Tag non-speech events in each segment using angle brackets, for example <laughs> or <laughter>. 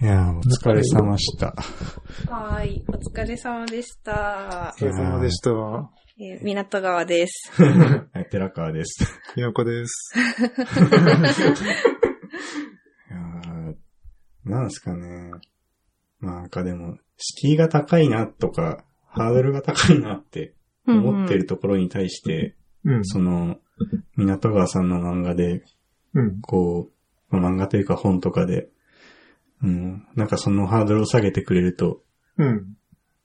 いやー、お疲れ様でした。はーい、お疲れ様でしたお。疲れ様でした。えー港川です。はい、寺川です。ひなこです。いやーなんすかね。まあなんかでも、敷居が高いなとか、ハードルが高いなって思ってるところに対して、うん。その、港川さんの漫画で、うん。こう、まあ漫画というか本とかで、うん、なんかそのハードルを下げてくれると、うん。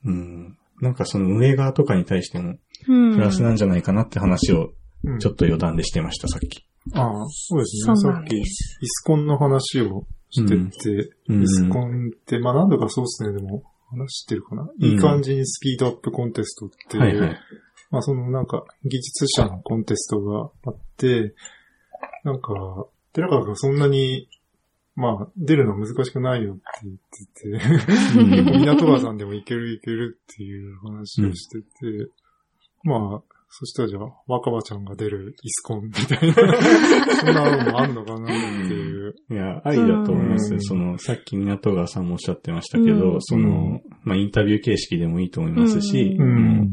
うん、なんかその運営側とかに対しても、うんプラスなんじゃないかなって話を、うん。ちょっと余談でしてました、さっき。ああ、そうですね。そうなんさっき、イ。スコンの話をしてて、うんイスコンって、まあ何度かそうですね、でも、話してるかな。うんいい感じにスピードアップコンテストっていう、はいはい。まあそのなんか、技術者のコンテストがあって、なんか、寺川がそんなに、まあ、出るの難しくないよって言ってて、うん。港川さんでもいけるいけるっていう話をしてて、まあ、そしたらじゃあ、若葉ちゃんが出るイスコンみたいな、そんなのもあんのかなっていう。いや、ありだと思います。うん。その、さっき港川さんもおっしゃってましたけど、うん。その、まあ、インタビュー形式でもいいと思いますし、うもう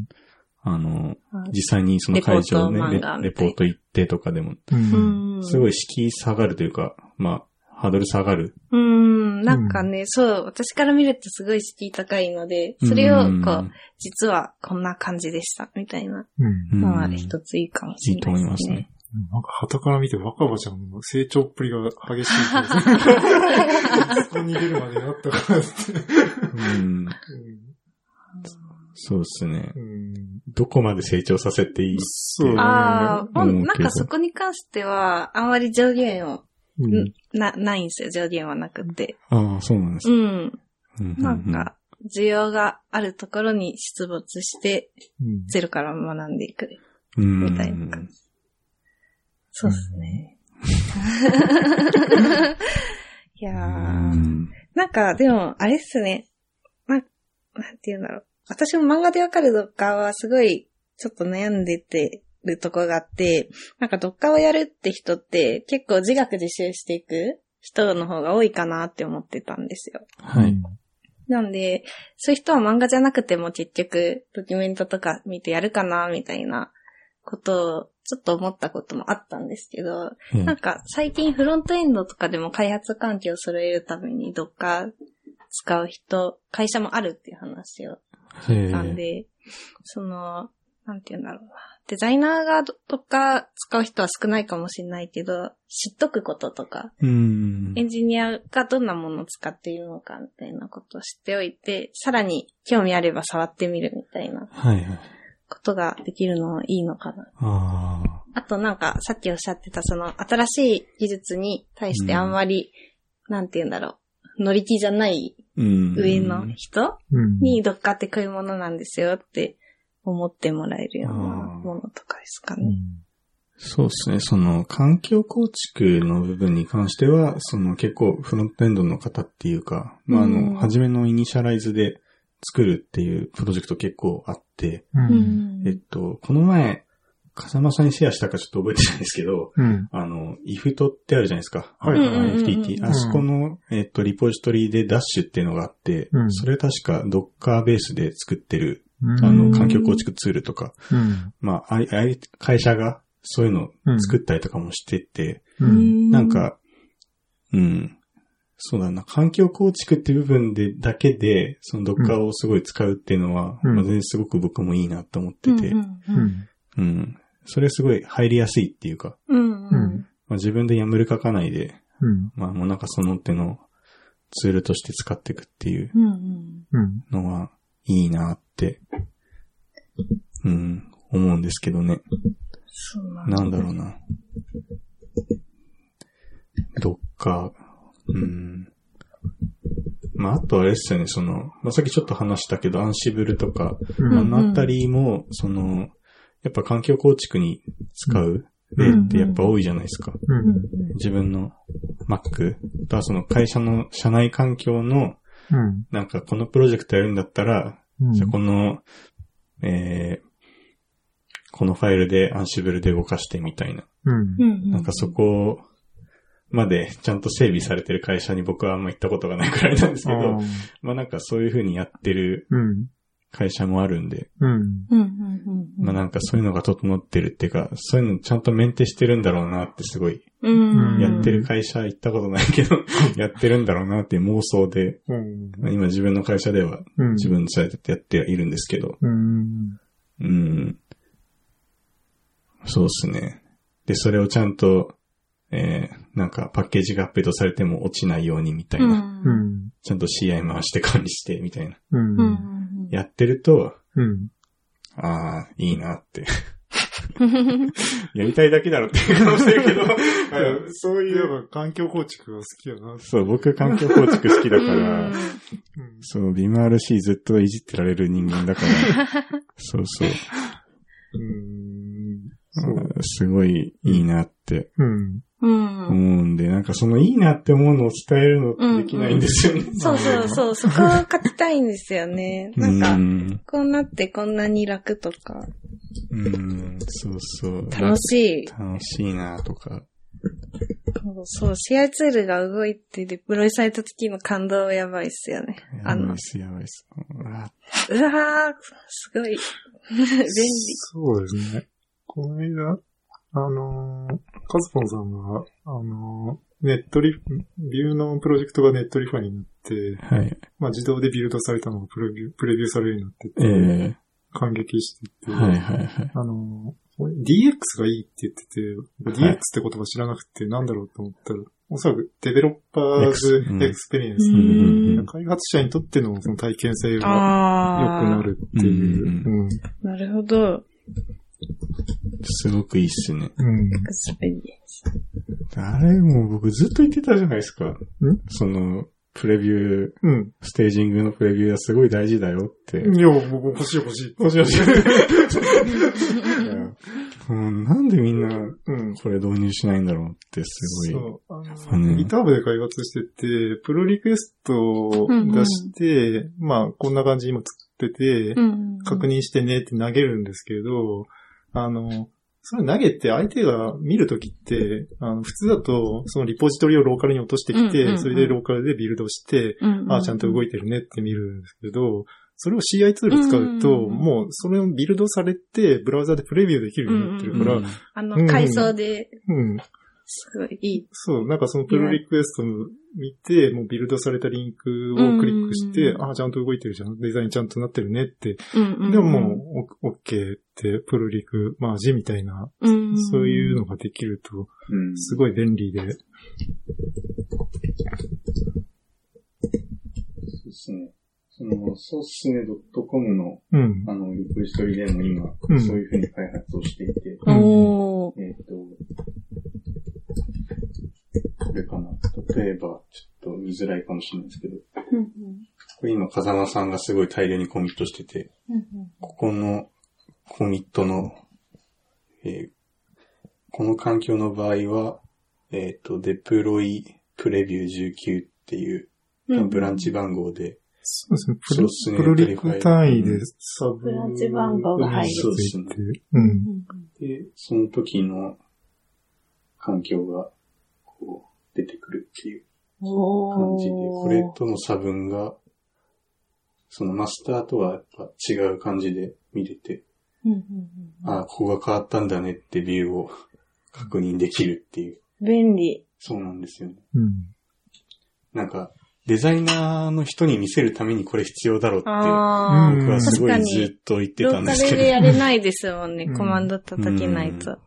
あの、実際にその会場でね、レポート行ってとかでも、うんうん。すごい敷居下がるというか、まあ、ハードル下がる。うん、なんかね、そう、私から見るとすごい敷居高いので、それをうんこう、実はこんな感じでした、みたいなうん。うんのは一ついいかもしいいとれないでね思いますすね。。なんか、旗から見て若葉ちゃんの成長っぷりが激しい。そこに出るまでなったからって。うん。そうですね。うん。どこまで成長させていいそうああ、なんかそこに関しては、あんまり上限を、うん。な、ないんですよ、上限はなくて。ああ、そうなんですね。うん。うんなん、か、需要があるところに出没して、うんゼロから学んでいく。うん、みたいな感そうですね。<laughs> いやうー、ん。なんか、でも、あれっすね。ま、なんて言うんだろう。私も漫画でわかるドッカーはすごい、ちょっと悩んでてるとこがあって、なんかドッカーをやるって人って結構自学自習していく人の方が多いかなって思ってたんですよ。はい。なんで、そういう人は漫画じゃなくても結局ドキュメントとか見てやるかなみたいなことをちょっと思ったこともあったんですけど、うんなんか最近フロントエンドとかでも開発環境を揃えるためにどっか使う人、会社もあるっていう話をへえなんで、その、なんて言うんだろうな。デザイナーがどどっか使う人は少ないかもしれないけど、知っとくこととか、うんエ。ンジニアがどんなものを使っているのかみたいなことを知っておいて、さらに興味あれば触ってみるみたいなはいはい。ことができるのはいいのかな。ああ。あとなんかさっきおっしゃってたその新しい技術に対してあんまり、なんて言うんだろう、乗り気じゃないうん。上の人うん。にどっかってこういうものなんですよって思ってもらえるようなものとかですかね。うん。そうですね。その、環境構築の部分に関しては、その結構フロントエンドの方っていうか、まあ、あうんの、初めのイニシャライズで作るっていうプロジェクト結構あって、う。うんんえっと、この前、風間さんにシェアしたかちょっと覚えてないんですけど、うん。あの、IFT ってあるじゃないですか。はい FTT。あそこの、えっと、リポジトリでダッシュっていうのがあって、うんそれ確か Docker ベースで作ってる、うん。あの、うん環境構築ツールとか、うん。まあ、あいあい会社がそういうのを作ったりとかもしてて、うん。なん、か、うん。そうだな。環境構築っていう部分で、だけで、その Docker をすごい使うっていうのは、うんまあ、全然すごく僕もいいなと思ってて、うんううんん。うん。それすごい入りやすいっていうか、うんううんんまあ、自分でやむる書かないで、うん。まあもうなんかその手のツールとして使っていくっていううんうんうん。のはいいなって、うん、思うんですけどね。そうなんだなんだろうな。どっか、うん。まあ、あとあれですよね、その、まあ、さっきちょっと話したけど、アンシブルとか、うんあのあたりも、その、やっぱ環境構築に使う例ってやっぱ多いじゃないですか。う。うんん自分の Mac とはその会社の社内環境の、うん。なんかこのプロジェクトやるんだったら、うん。じゃあこの、えー、このファイルでアンシブルで動かしてみたいな。うん。うんなんかそこまでちゃんと整備されてる会社に僕はあんま行ったことがないくらいなんですけど、まあなんかそういう風にやってるうん。会社もあるんで、うん。うんうんうんまあなんかそういうのが整ってるっていうか、そういうのちゃんとメンテしてるんだろうなってすごい、うん。やってる会社行ったことないけど、やってるんだろうなっていう妄想で、うん。まあ今自分の会社ではうん。自分でそうやってやってはいるんですけど、うん。うん。そうですね。で、それをちゃんと、えー、なんかパッケージがアップデートされても落ちないようにみたいな、うん。ちゃんと CI 回して管理してみたいな、うん。うん。やってると、うん。ああ、いいなって。やりたいだけだろっていう顔してるけど、そういやう、環境構築が好きやな。そう、僕環境構築好きだから、うん。そう、ビマ RC ずっといじってられる人間だから、そうそう、うん。そう。すごいいいなってうん。うん。思うんで、なんかそのいいなって思うのを伝えるのできないんですよね。そうそうそう、そこを書きたいんですよね。なんうか、ん、こうなってこんなに楽とか、うん、そうそう。楽しい。楽しいなとか。そうそう、CI ツールが動いてデプロイされた時の感動はやばいっすよね。あのやばいっ、す、やばいっす。うわうわー、すごい。<laughs> 便利。そうですね。この間、あのー、カズポンさんが、あのー、ネットリ、ビューのプロジェクトがネットリファになって、はい。まあ自動でビルドされたのがプレビュー、プレビューされるようになってて、え感激してて、えはいはいはい。あのー、DX がいいって言ってて、僕 DX って言葉知らなくてなんだろうと思ったら、おそらく Developers Experience、開発者にとってのその体験性が良く。なるっていう。うんうん。なるほど。すごくいいっすね。うん。 Experience。あれもう僕ずっと言ってたじゃないですか。ん？その、プレビュー、うん。ステージングのプレビューはすごい大事だよって。いや、もう欲しい欲しい。もしもし。うん、なんでみんなうん。これ導入しないんだろうってすごい。そう。あぱねの、GitHub で開発してて、プロリクエストを出して、まあ、こんな感じに今作ってて、うん。確認してねって投げるんですけど、あの、それ投げて相手が見るときって、あの、普通だと、そのリポジトリをローカルに落としてきて、うんうんうん。それでローカルでビルドして、うん、ああ、ちゃんと動いてるねって見るんですけど、それを CI ツール使うと、うんもうそれをビルドされて、ブラウザでプレビューできるようになってるから、うんあの、階層で、うん。すごいいい。そう、なんかそのプロリクエストを見て、もうビルドされたリンクをクリックして、うんああ、ちゃんと動いてるじゃん。デザインちゃんとなってるねって。うんうん、でももう、オッケーって、プロリク、マージみたいな、うん、そういうのができると、うんすごい便利で。そうですね。その、ソースネ .com の、うん。あの、リポジトリでも今、うんそういうふうに開発をしていて、おー。えっ、と、これかな。例えば、ちょっと見づらいかもしれないですけど、うんこれ今、風間さんがすごい大量にコミットしてて、うんここのコミットの、えーこの環境の場合は、えっ、と、デプロイプレビュー19っていう、うんブランチ番号で、そうですね。プロリク単位で。サブブランチ番号が入る。そうですね。ていて。うん。で、その時の環境が、出てくるっていう感じで、これとの差分が、そのマスターとはやっぱ違う感じで見れて、うんうんああ、ここが変わったんだねってビューを確認できるっていう。うん便利。そうなんですよね。うん。なんか、デザイナーの人に見せるためにこれ必要だろうって、僕はすごいずっと言ってたんですけど。ルでやれないですもんね。うんコマンド叩けないと。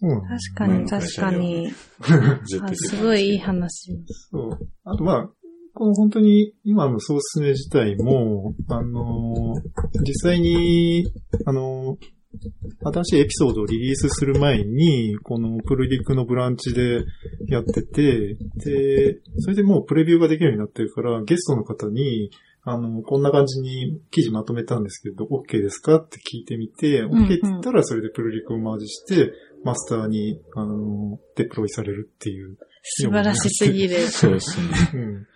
そうなんです確かに、確かに。<laughs> すごいいい話。そう。あとまあ、この本当に今のソースネ自体も、あのー実際に、あのー新しいエピソードをリリースする前に、このプルリクのブランチでやってて、で、それでもうプレビューができるようになってるから、ゲストの方に、あの、こんな感じに記事まとめたんですけど、OK ですかって聞いてみて、OK って言ったらそれでプルリクをマージして、マスターに、あの、デプロイされるっていう。素晴らしすぎる。そうですね。<laughs> うん。う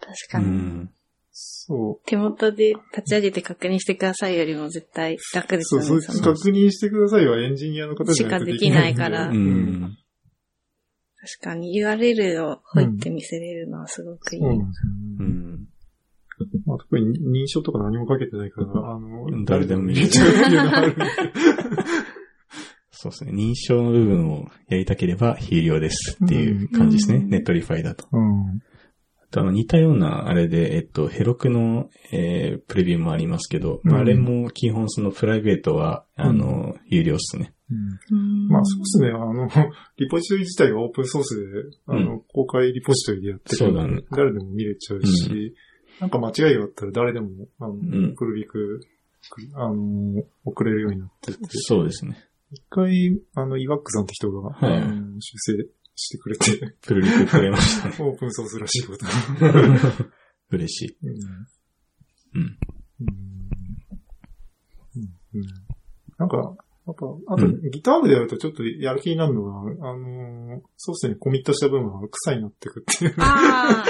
確かに。ん。そう。手元で立ち上げて確認してくださいよりも絶対楽ですそう、よね。そう、確認してくださいはエンジニアの方じゃないとしかできないからううんん。確かに URL を入って見せれるのはすごくいい。そうなんですよね。うん。まあ、特に認証とか何もかけてないから、あの、誰でも見れちゃうっていうのがあるんで。<laughs> そうですね。認証の部分をやりたければ有料ですっていう感じですね。うん Netlify だと。うん。あとあの似たようなあれで、えっと、ヘロクの、えープレビューもありますけど、まあうんあれも基本そのプライベートは、あの、有料っすね。うんうんまあそうですね、あの、<laughs> リポジトリ自体がオープンソースで、あの、う公開リポジトリでやってるそうだね誰でも見れちゃうし、なんか間違いがあったら誰でも、あの、んプルビク、あの、送れるようになってて、そうですね。一回、あの、イワックさんって人が、はいあの修正してくれて、プルリクくれましたね。<laughs> オープンソースらしいこと。<laughs> 嬉しい。うんうん。うんうんなんか、やっぱ、あと、うんギター部でやるとちょっとやる気になるのが、あのー、ソースにコミットした分は草になってくっていう。ああ、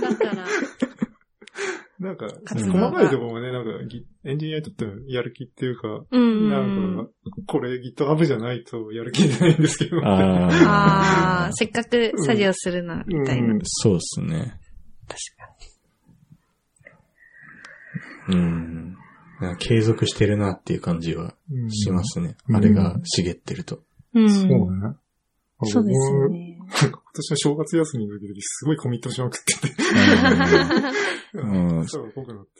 だから、なんか、細かいところもね、なんかギ、エンジニアにとってのやる気っていうか、うん。なんか、これ GitHub じゃないとやる気出ないんですけど。あああ、せっかく作業するな、みたいな。うんあ、そうですね。確かうん。継続してるなっていう感じはうんしますね。うんあれが茂ってると。に。うん。そうね。そうですね。今年は正月休みの時すごいコミットしまくってて。うんそう、っぽくなって。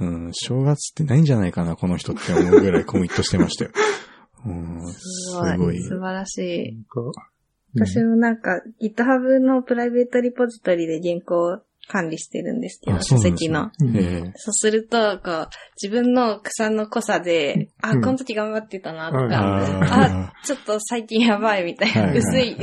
うん、正月ってないんじゃないかな、この人って思うぐらいコミットしてましたよ。うん、すすごい。素晴らしい。なんか、私もなんか GitHub のプライベートリポジトリで原稿を管理してるんですけど、あそう書籍の。そうすると、こう、自分の草の濃さで、あ、うんこの時頑張ってたな、とうんか、ああ、ちょっと最近やばいみたいな、薄い。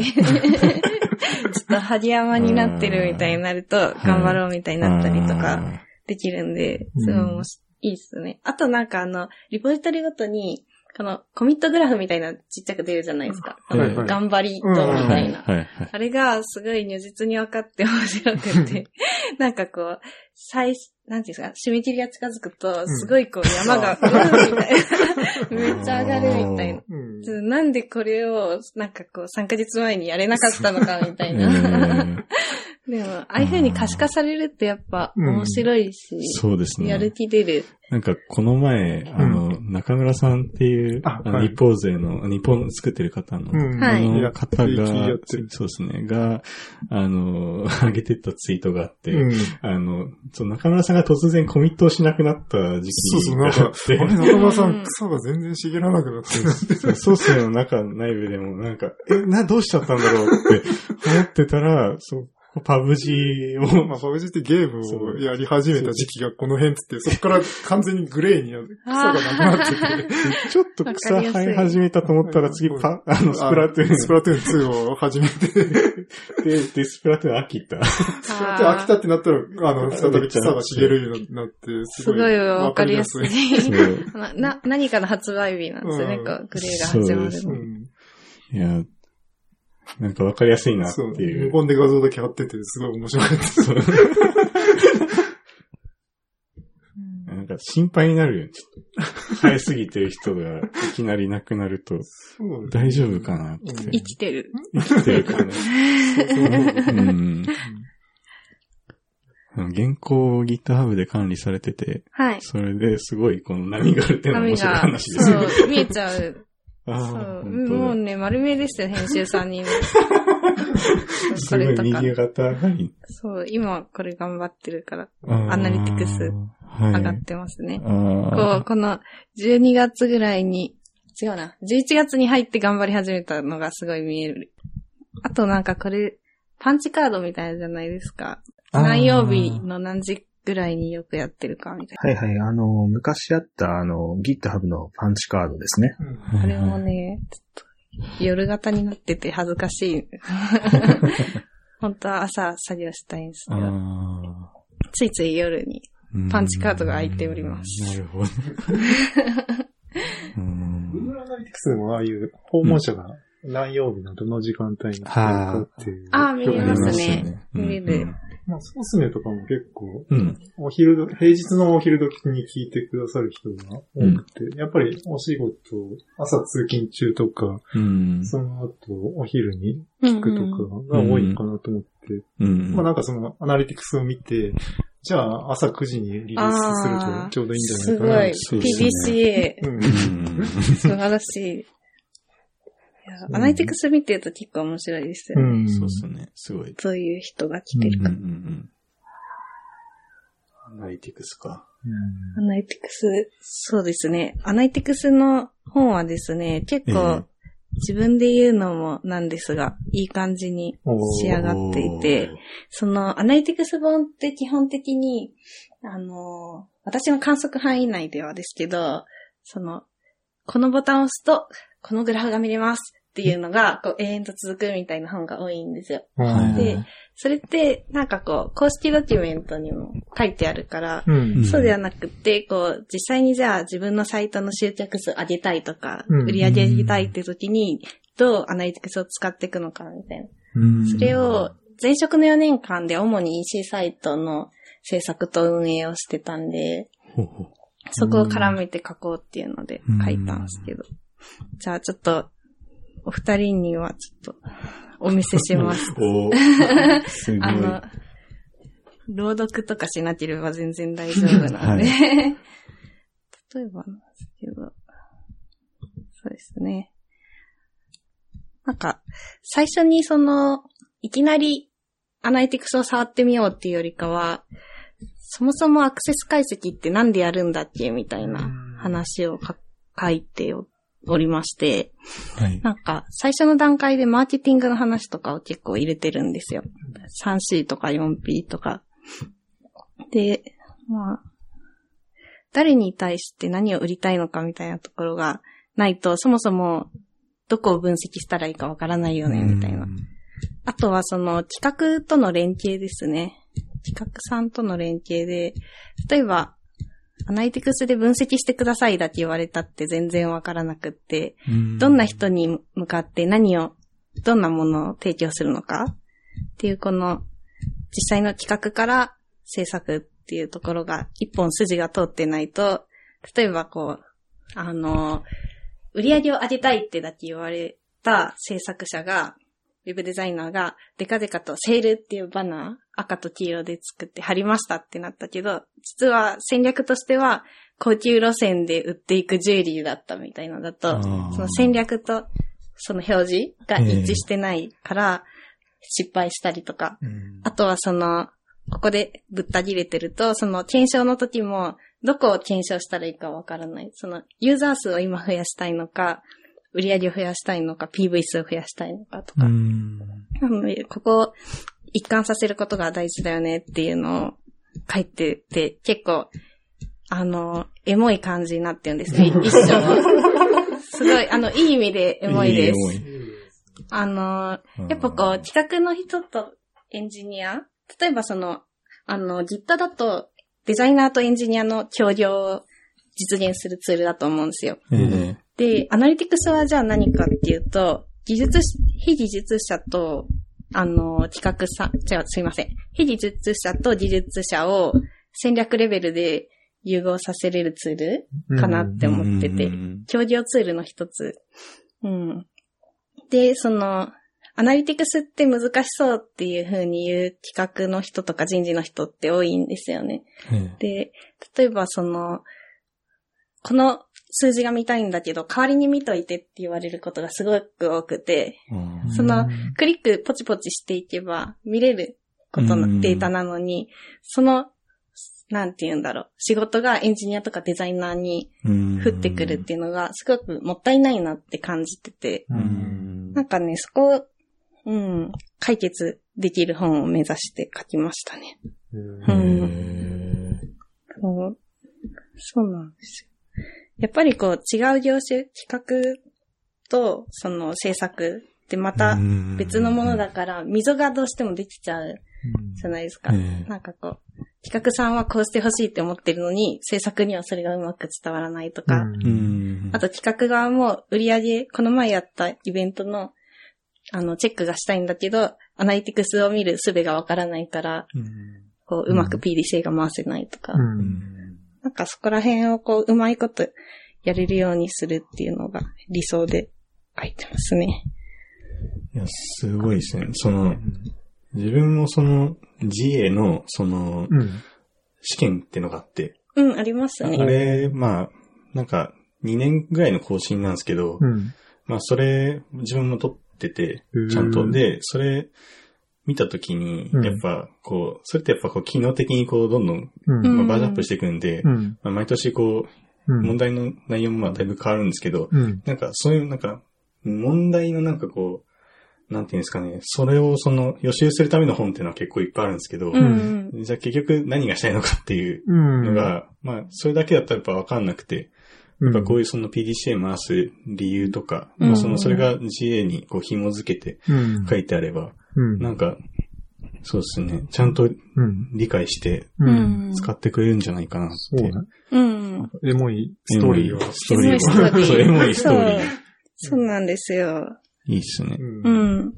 ちょっと張り山になってるみたいになると、頑張ろうみたいになったりとかあできるんで、うん。すごいいいですね。あとなんかあの、リポジトリごとに、このコミットグラフみたいなちっちゃく出るじゃないですか。はいはい頑張りとみたいな。あれがすごい如実に分かって面白くて、<laughs> なんかこう、最、なんていうんですか、締め切りが近づくと、すごいこう山が、うん、みたいな。<laughs> めっちゃ上がるみたいな。うん。なんでこれを、なんかこう、3ヶ月前にやれなかったのかみたいえな。ーでも、ああいう風に可視化されるってやっぱ面白いし、そうですね。やる気出る。なんか、この前、あの、中村さんっていう、あ日本勢の、日本作ってる方の、あの方やがそうですね、が、あの、<laughs> 上げてったツイートがあって、うん。あの、そう中村さんが突然コミットをしなくなった時そうそう、期なんか、<laughs> 中村さうんん、草が全然茂らなくなってそうソースの中、内部でもなんか、え、な、どうしちゃったんだろうって思ってたら、そう、パブ G を、まあ、パブジってゲームをやり始めた時期がこの辺っつって、そこから完全にグレーになる草がなくなってて、<laughs> ちょっと草生え始めたと思ったら次 <laughs> パ、<laughs> あの、スプラトゥーン。あスプラトゥーン2を始めて、で、で、スプラトゥーン飽きた。で、飽きたってなったら、あの、再び草が茂るようになって、すごいわかりやすい。な、な何かの発売日なんですよね、グレーが始まるの。いや、なんかわかりやすいなってそう。いう。無言で画像だけ貼ってて、すごい面白かった。なんか心配になるよね。ちょっと生えすぎてる人がいきなりいなくなると、大丈夫かなって。うん生きてる。生きてるかな。うん。原稿を GitHub で管理されてて、はい。それですごいこの波があるっていうのは面白い話、ですよね。そう、見えちゃう。そう。もうね、丸見えでしたよ、編集さんにね。<laughs> すごい。右肩がいい。そう、今これ頑張ってるから、アナリティクスはい上がってますね。こあう、この12月ぐらいに、違うな、11月に入って頑張り始めたのがすごい見える。あとなんかこれ、パンチカードみたいなじゃないですか。何曜日の何時ぐらいによくやってるかみたいはいはい。あの、昔あった、あの、GitHub のパンチカードですね。な。これもね、ちょっと夜型になってて恥ずかしい。<laughs> 本当は朝作業したいんですけど、あついつい夜に。ーパンチカードが開いておりますなるほど。うん。Google Analytics でもああいう訪問者が何曜日のどの時間帯に来るかっていう。あー見えますねうん見れるまあ、ソースネとかも結構、うん。お昼ど、平日のお昼時に聞いてくださる人が多くて、やっぱりお仕事、朝通勤中とか、うん。その後お昼に聞聞くとかが多いのかなと思って、うん。まあなんかそのアナリティクスを見て、じゃあ朝9時にリリースするとちょうどいいんじゃないかな。すごい。そうですね PDCA。うんうん素晴らしい。アナリティクス見てると結構面白いですよね。うんそうっすね。すごい。そういう人が来てるうんうから。んアナリティクスか。アナリティクス、そうですね。アナリティクスの本はですね、結構自分で言うのもなんですが、いい感じに仕上がっていて、そのアナリティクス本って基本的に、あの、私の観測範囲内ではですけど、その、このボタンを押すと、このグラフが見れますっていうのが、こう、永遠と続くみたいな本が多いんですよ。うんで、それって、なんかこう、公式ドキュメントにも書いてあるから、うん。そうではなくて、こう、実際にじゃあ自分のサイトの集客数上げたいとか、うん売り上げ上げたいって時に、どうアナリティクスを使っていくのかみたいな。うんそれを、前職の4年間で主に EC サイトの制作と運営をしてたんで、ほうほうそこを絡めて書こうっていうので書いたんですけど。じゃあちょっと、お二人にはちょっと、お見せします。<laughs> <laughs> すごい。あの、朗読とかしなければ全然大丈夫なので。は <laughs> 例えばなんですけど、そうですね。なんか、最初にその、いきなりアナリティクスを触ってみようっていうよりかは、そもそもアクセス解析ってなんでやるんだっけみたいな話をか書いておりまして、はい。なんか、最初の段階でマーケティングの話とかを結構入れてるんですよ。3C とか 4P とか。で、まあ、誰に対して何を売りたいのかみたいなところがないと、そもそもどこを分析したらいいかわからないよね、みたいな。あとはその企画との連携ですね。企画さんとの連携で、例えば、アナリティクスで分析してくださいだけ言われたって全然わからなくって、どん。な人に向かって何を、どんなものを提供するのかっていうこの実際の企画から制作っていうところが一本筋が通ってないと、例えばこう、あの、売り上げを上げたいってだけ言われた制作者が、ウェブデザイナーがデカデカとセールっていうバナー赤と黄色で作って貼りましたってなったけど、実は戦略としては高級路線で売っていくジュエリーだったみたいなのだとその戦略とその表示が一致してないから失敗したりとか、うんあとはその、ここでぶった切れてると、その検証の時も、どこを検証したらいいかわからない。その、ユーザー数を今増やしたいのか、売り上げを増やしたいのか、PV 数を増やしたいのかとか。うんなので、ここを一貫させることが大事だよねっていうのを書いてて、結構、あの、エモい感じになってるんですね。<laughs> 一章の。すごい、あの、いい意味でエモいです。いいエあの、やっぱこう、企画の人とエンジニア例えばその、あの、Git だと、デザイナーとエンジニアの協業を実現するツールだと思うんですよ。ええで、アナリティクスはじゃあ何かっていうと、技術し、非技術者と、あの、企画さん、じゃあすいません。非技術者と技術者を戦略レベルで融合させれるツールかなって思っててう、ん協業ツールの一つ。うん。で、その、アナリティクスって難しそうっていう風に言う企画の人とか人事の人って多いんですよね。えで、例えばその、この数字が見たいんだけど、代わりに見といてって言われることがすごく多くて、えその、クリックポチポチしていけば見れることうんのデータなのに、その、なんて言うんだろう、仕事がエンジニアとかデザイナーに降ってくるっていうのがすごくもったいないなって感じてて、なんかね、そこを、うん、解決できる本を目指して書きましたね。うん。そう。そうなんですよ。やっぱりこう違う業種、企画とその制作ってまた別のものだから溝がどうしてもできちゃうじゃないですか。ええ。なんかこう、企画さんはこうしてほしいって思ってるのに、制作にはそれがうまく伝わらないとか、うん。あと企画側も売り上げ、この前やったイベントの、あの、チェックがしたいんだけど、アナリティクスを見る術がわからないから、うん。こう、うまく PDCA が回せないとか、うん。なんかそこら辺をこう、うまいことやれるようにするっていうのが理想で書いてますね。いや、すごいですね。その、自分もその GA のそのうん。試験ってのがあって、うん、ありますあね。れ、まあ、なんか2年ぐらいの更新なんですけど、うん。まあそれ自分も取っててちゃんと。で、それ見たときにう、んやっぱこう、それってやっぱこう機能的にこうどんどんまあバージョンアップしていくんで、毎年こう、うん。問題の内容もまあだいぶ変わるんですけど、うん。なんかそういうなんか、問題のなんかこう、なんていうんですかね、それをその予習するための本っていうのは結構いっぱいあるんですけど、うん。じゃあ結局何がしたいのかっていううん。のが、まあそれだけだったらやっぱわかんなくて、やっぱこういうその PDCA 回す理由とか、うんまあそのそれが GA にこう紐づけてうん。書いてあれば、うん。なんか、そうですね、ちゃんとうん。理解して。使ってくれるんじゃないかなって。そうね。うん。エモいストーリーを。ストーリーエモいストーリーそう、エモいストーリー。そうなんですよ。いいっすね。う。うんん。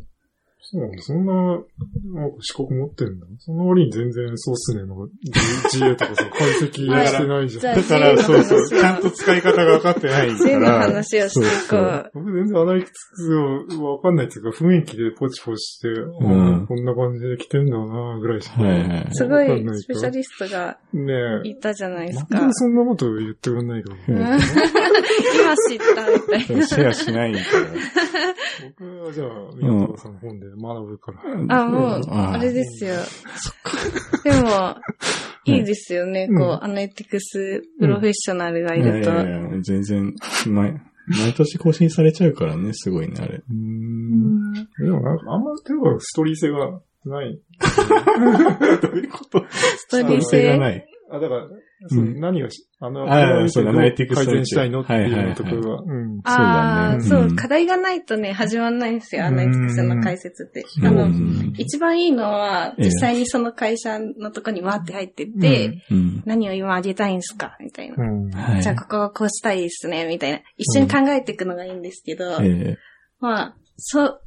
そうなんだ。そんな、なんか資格持ってんだ。その割に全然そうっすねの GA とかさ、<laughs> 解析してないじゃん。だから、そうそう、ちゃんと使い方が分かってないか全部ら。話をしていこそうう。僕全然アナリティクスをわかんないっていうか、雰囲気でポチポチして、こんな感じで来てんだなぐらいしか。はいはいすごいい、スペシャリストがねえ。いたじゃないですなんかで。そんなこと言ってくれないか。うん今知ったみたいな。シェアしないから。僕はじゃあ、宮本さんの本で学ぶから。あ、もう、ああれですよ。でも、いいですよね。うんこう、アナリティクスプロフェッショナルがいると。いやいやいや全然、毎、毎年更新されちゃうからね、すごいね、あれ。う。うんんでもなんか、あんま、ていうか、ストーリー性がない。<laughs> どういうこと？ストーリー性。性がない。あ、だから、何をし、あの、ああこのそうアナリティクス改善したいのっていうところは、うん。ああ、そう課題がないとね、始まんないんですよ、アナリティクスの解説って。うん。あの、う。ん一番いいのは、ええ実際にその会社のとこにわーって入ってって、うん。何を今あげたいんすかみたいな。じゃあここはこうしたいですね、みたいな。一緒に考えていくのがいいんですけど、ええ。まあ、そう、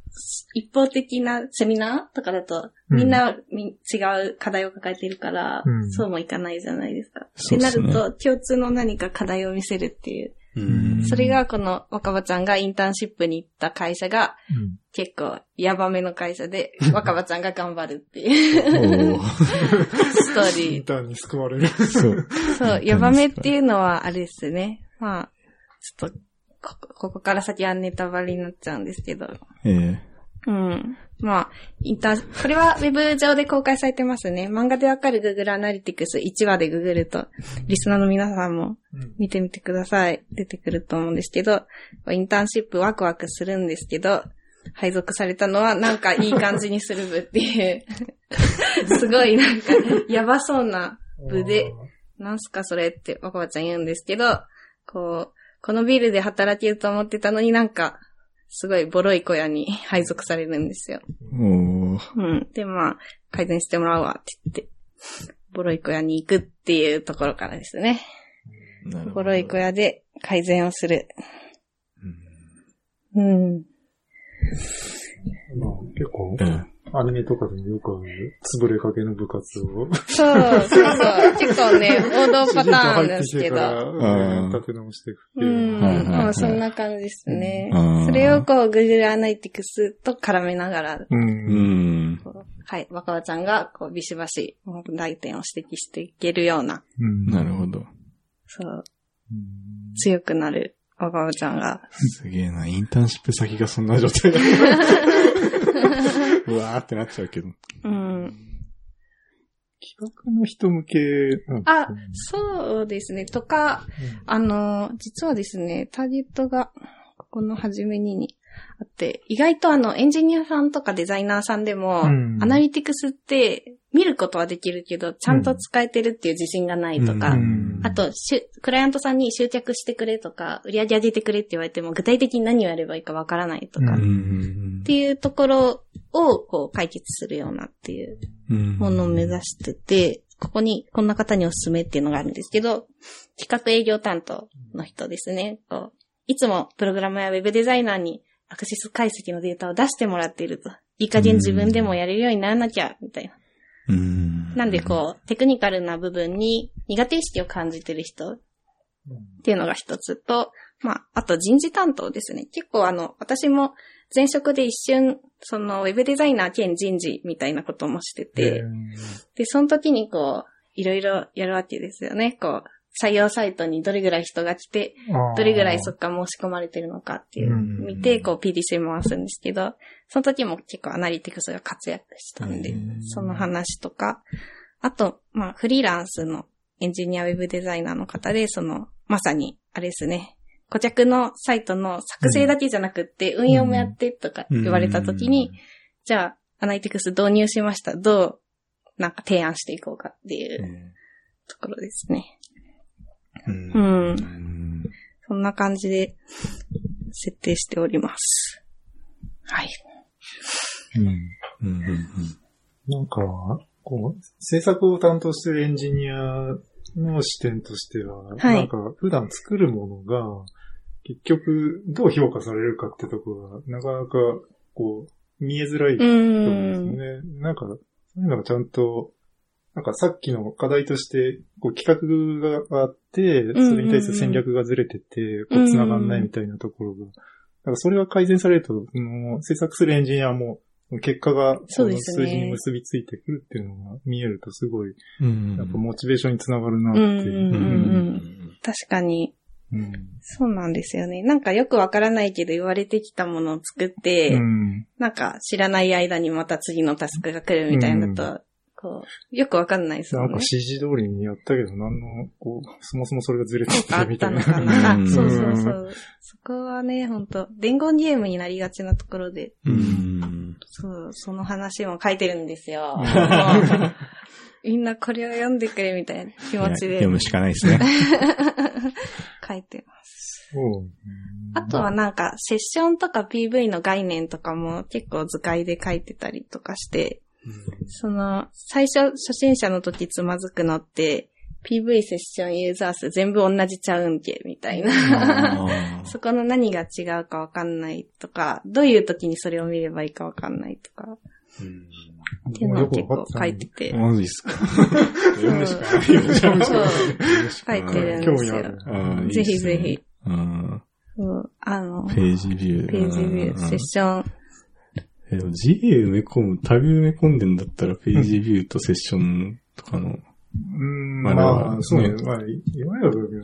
一方的なセミナーとかだと、うんみんなみ違う課題を抱えているから、うんそうもいかないじゃないですか。そうっすねってなると、共通の何か課題を見せるっていう。うんそれがこの若葉ちゃんがインターンシップに行った会社がうん結構ヤバめの会社で、<laughs> 若葉ちゃんが頑張るっていう <laughs> ストーリー。インターンに救われる。そう。そう、ヤバめっていうのはあれですね。まあ、ちょっと、こここから先はネタバレになっちゃうんですけど。ええうん。まあ、インター、これはウェブ上で公開されてますね。漫画でわかる Google アナリティクス1話でググると、リスナーの皆さんも見てみてください。出てくると思うんですけど、インターンシップワクワクするんですけど、配属されたのはなんかいい感じにする部っていう、<laughs> すごいなんかやばそうな部で、なんすかそれって若葉ちゃん言うんですけど、こう、このビルで働けると思ってたのになんか、すごいボロい小屋に配属されるんですよ。うん。で、まあ、改善してもらうわって言って、ボロい小屋に行くっていうところからですね。ボロい小屋で改善をする。うん。まあ、結構う、ん。アニメとかでもよくある、潰れかけの部活を。そう、そうそう。結構ね、<laughs> 王道パターンですけど。うん立て直していくってういう。ん。はいはいはいまあ、そんな感じですねうん。それをこう、Google アナリティクスと絡めながら、う。うんん。こうはい、若葉ちゃんが、こう、ビシバシ、問題点を指摘していけるような、うんなるほど。そう、うん強くなる若葉ちゃんが。すげえな、インターンシップ先がそんな状態だ。うわーってなっちゃうけど。うん。企画の人向けなんですあそうですね。とか、あの、実はですね、ターゲットが、ここの初めににあって、意外とあの、エンジニアさんとかデザイナーさんでも、うんアナリティクスって見ることはできるけど、ちゃんと使えてるっていう自信がないとか、うんあと、しゅクライアントさんに集客してくれとか、売り上げ上げてくれって言われても、具体的に何をやればいいかわからないとか、うっんていうところを、こう、解決するようなっていううんものを目指してて、ここに、こんな方におすすめっていうのがあるんですけど、企画営業担当の人ですね。こういつもプログラムやウェブデザイナーにアクセス解析のデータを出してもらっていると。いい加減自分でもやれるようにならなきゃ、みたいな。うん。なんでこう、テクニカルな部分に苦手意識を感じてる人っていうのが一つと、まあ、あと人事担当ですね。結構あの、私も前職で一瞬、その、ウェブデザイナー兼人事みたいなこともしてて、で、その時にこう、いろいろやるわけですよね。こう、採用サイトにどれぐらい人が来て、どれぐらいそっか申し込まれてるのかっていう、うん。見て、こう PDC 回すんですけど、その時も結構アナリティクスが活躍したんでその話とか、あと、まあ、フリーランスのエンジニアウェブデザイナーの方で、その、まさに、あれですね、顧客のサイトの作成だけじゃなくって、運用もやってとか言われた時に、じゃあ、アナリティクス導入しました。どう、なんか提案していこうかっていうところですね。うんう。ん。うん。そんな感じで設定しております。はい。うんうんうんなんか、こう、制作を担当してるエンジニアの視点としては、はいなんか普段作るものが、結局どう評価されるかってところが、なかなかこう、見えづらいうと思うんですん。よね。なんか、そういうのがちゃんと、なんかさっきの課題として、こう企画があって、それに対する戦略がずれてて、こう繋がんないみたいなところが、だからそれが改善されると、その制作するエンジニアも、結果がそうですねこの数字に結びついてくるっていうのが見えるとすごい、うん。やっぱモチベーションにつながるなっうんていう。確かに、うんそうなんですよね。なんかよくわからないけど言われてきたものを作って、うんなんか知らない間にまた次のタスクが来るみたいなのと、こう、よくわかんないですよねなんか。指示通りにやったけど、なんの、こう、そもそもそれがずれてなんかあてみいな。ったたのかうんな。あ、そうそうそう。そこはね、本当伝言ゲームになりがちなところで、うん。そう、その話も書いてるんですよ。<laughs> みんなこれを読んでくれみたいな気持ちで読むしかないですね。<laughs> 書いてます。あとはなんか、セッションとか PV の概念とかも結構図解で書いてたりとかして、その、最初、初心者の時つまずくのって、PV セッションユーザー数全部同じちゃうんけ、みたいな。<laughs> そこの何が違うかわかんないとか、どういう時にそれを見ればいいかわかんないとか、っていうのを結構書いてて、マジっすか？読むしかないよ。そう書いてるん興ですよ。味ある。うんぜひぜひ。。あの、ページビュー。ページビュー、セッション、えでも GA 埋め込む、タグ埋め込んでんだったらページビューとセッションとかの、うん、ままああ、そうね。ねまあ、いわゆる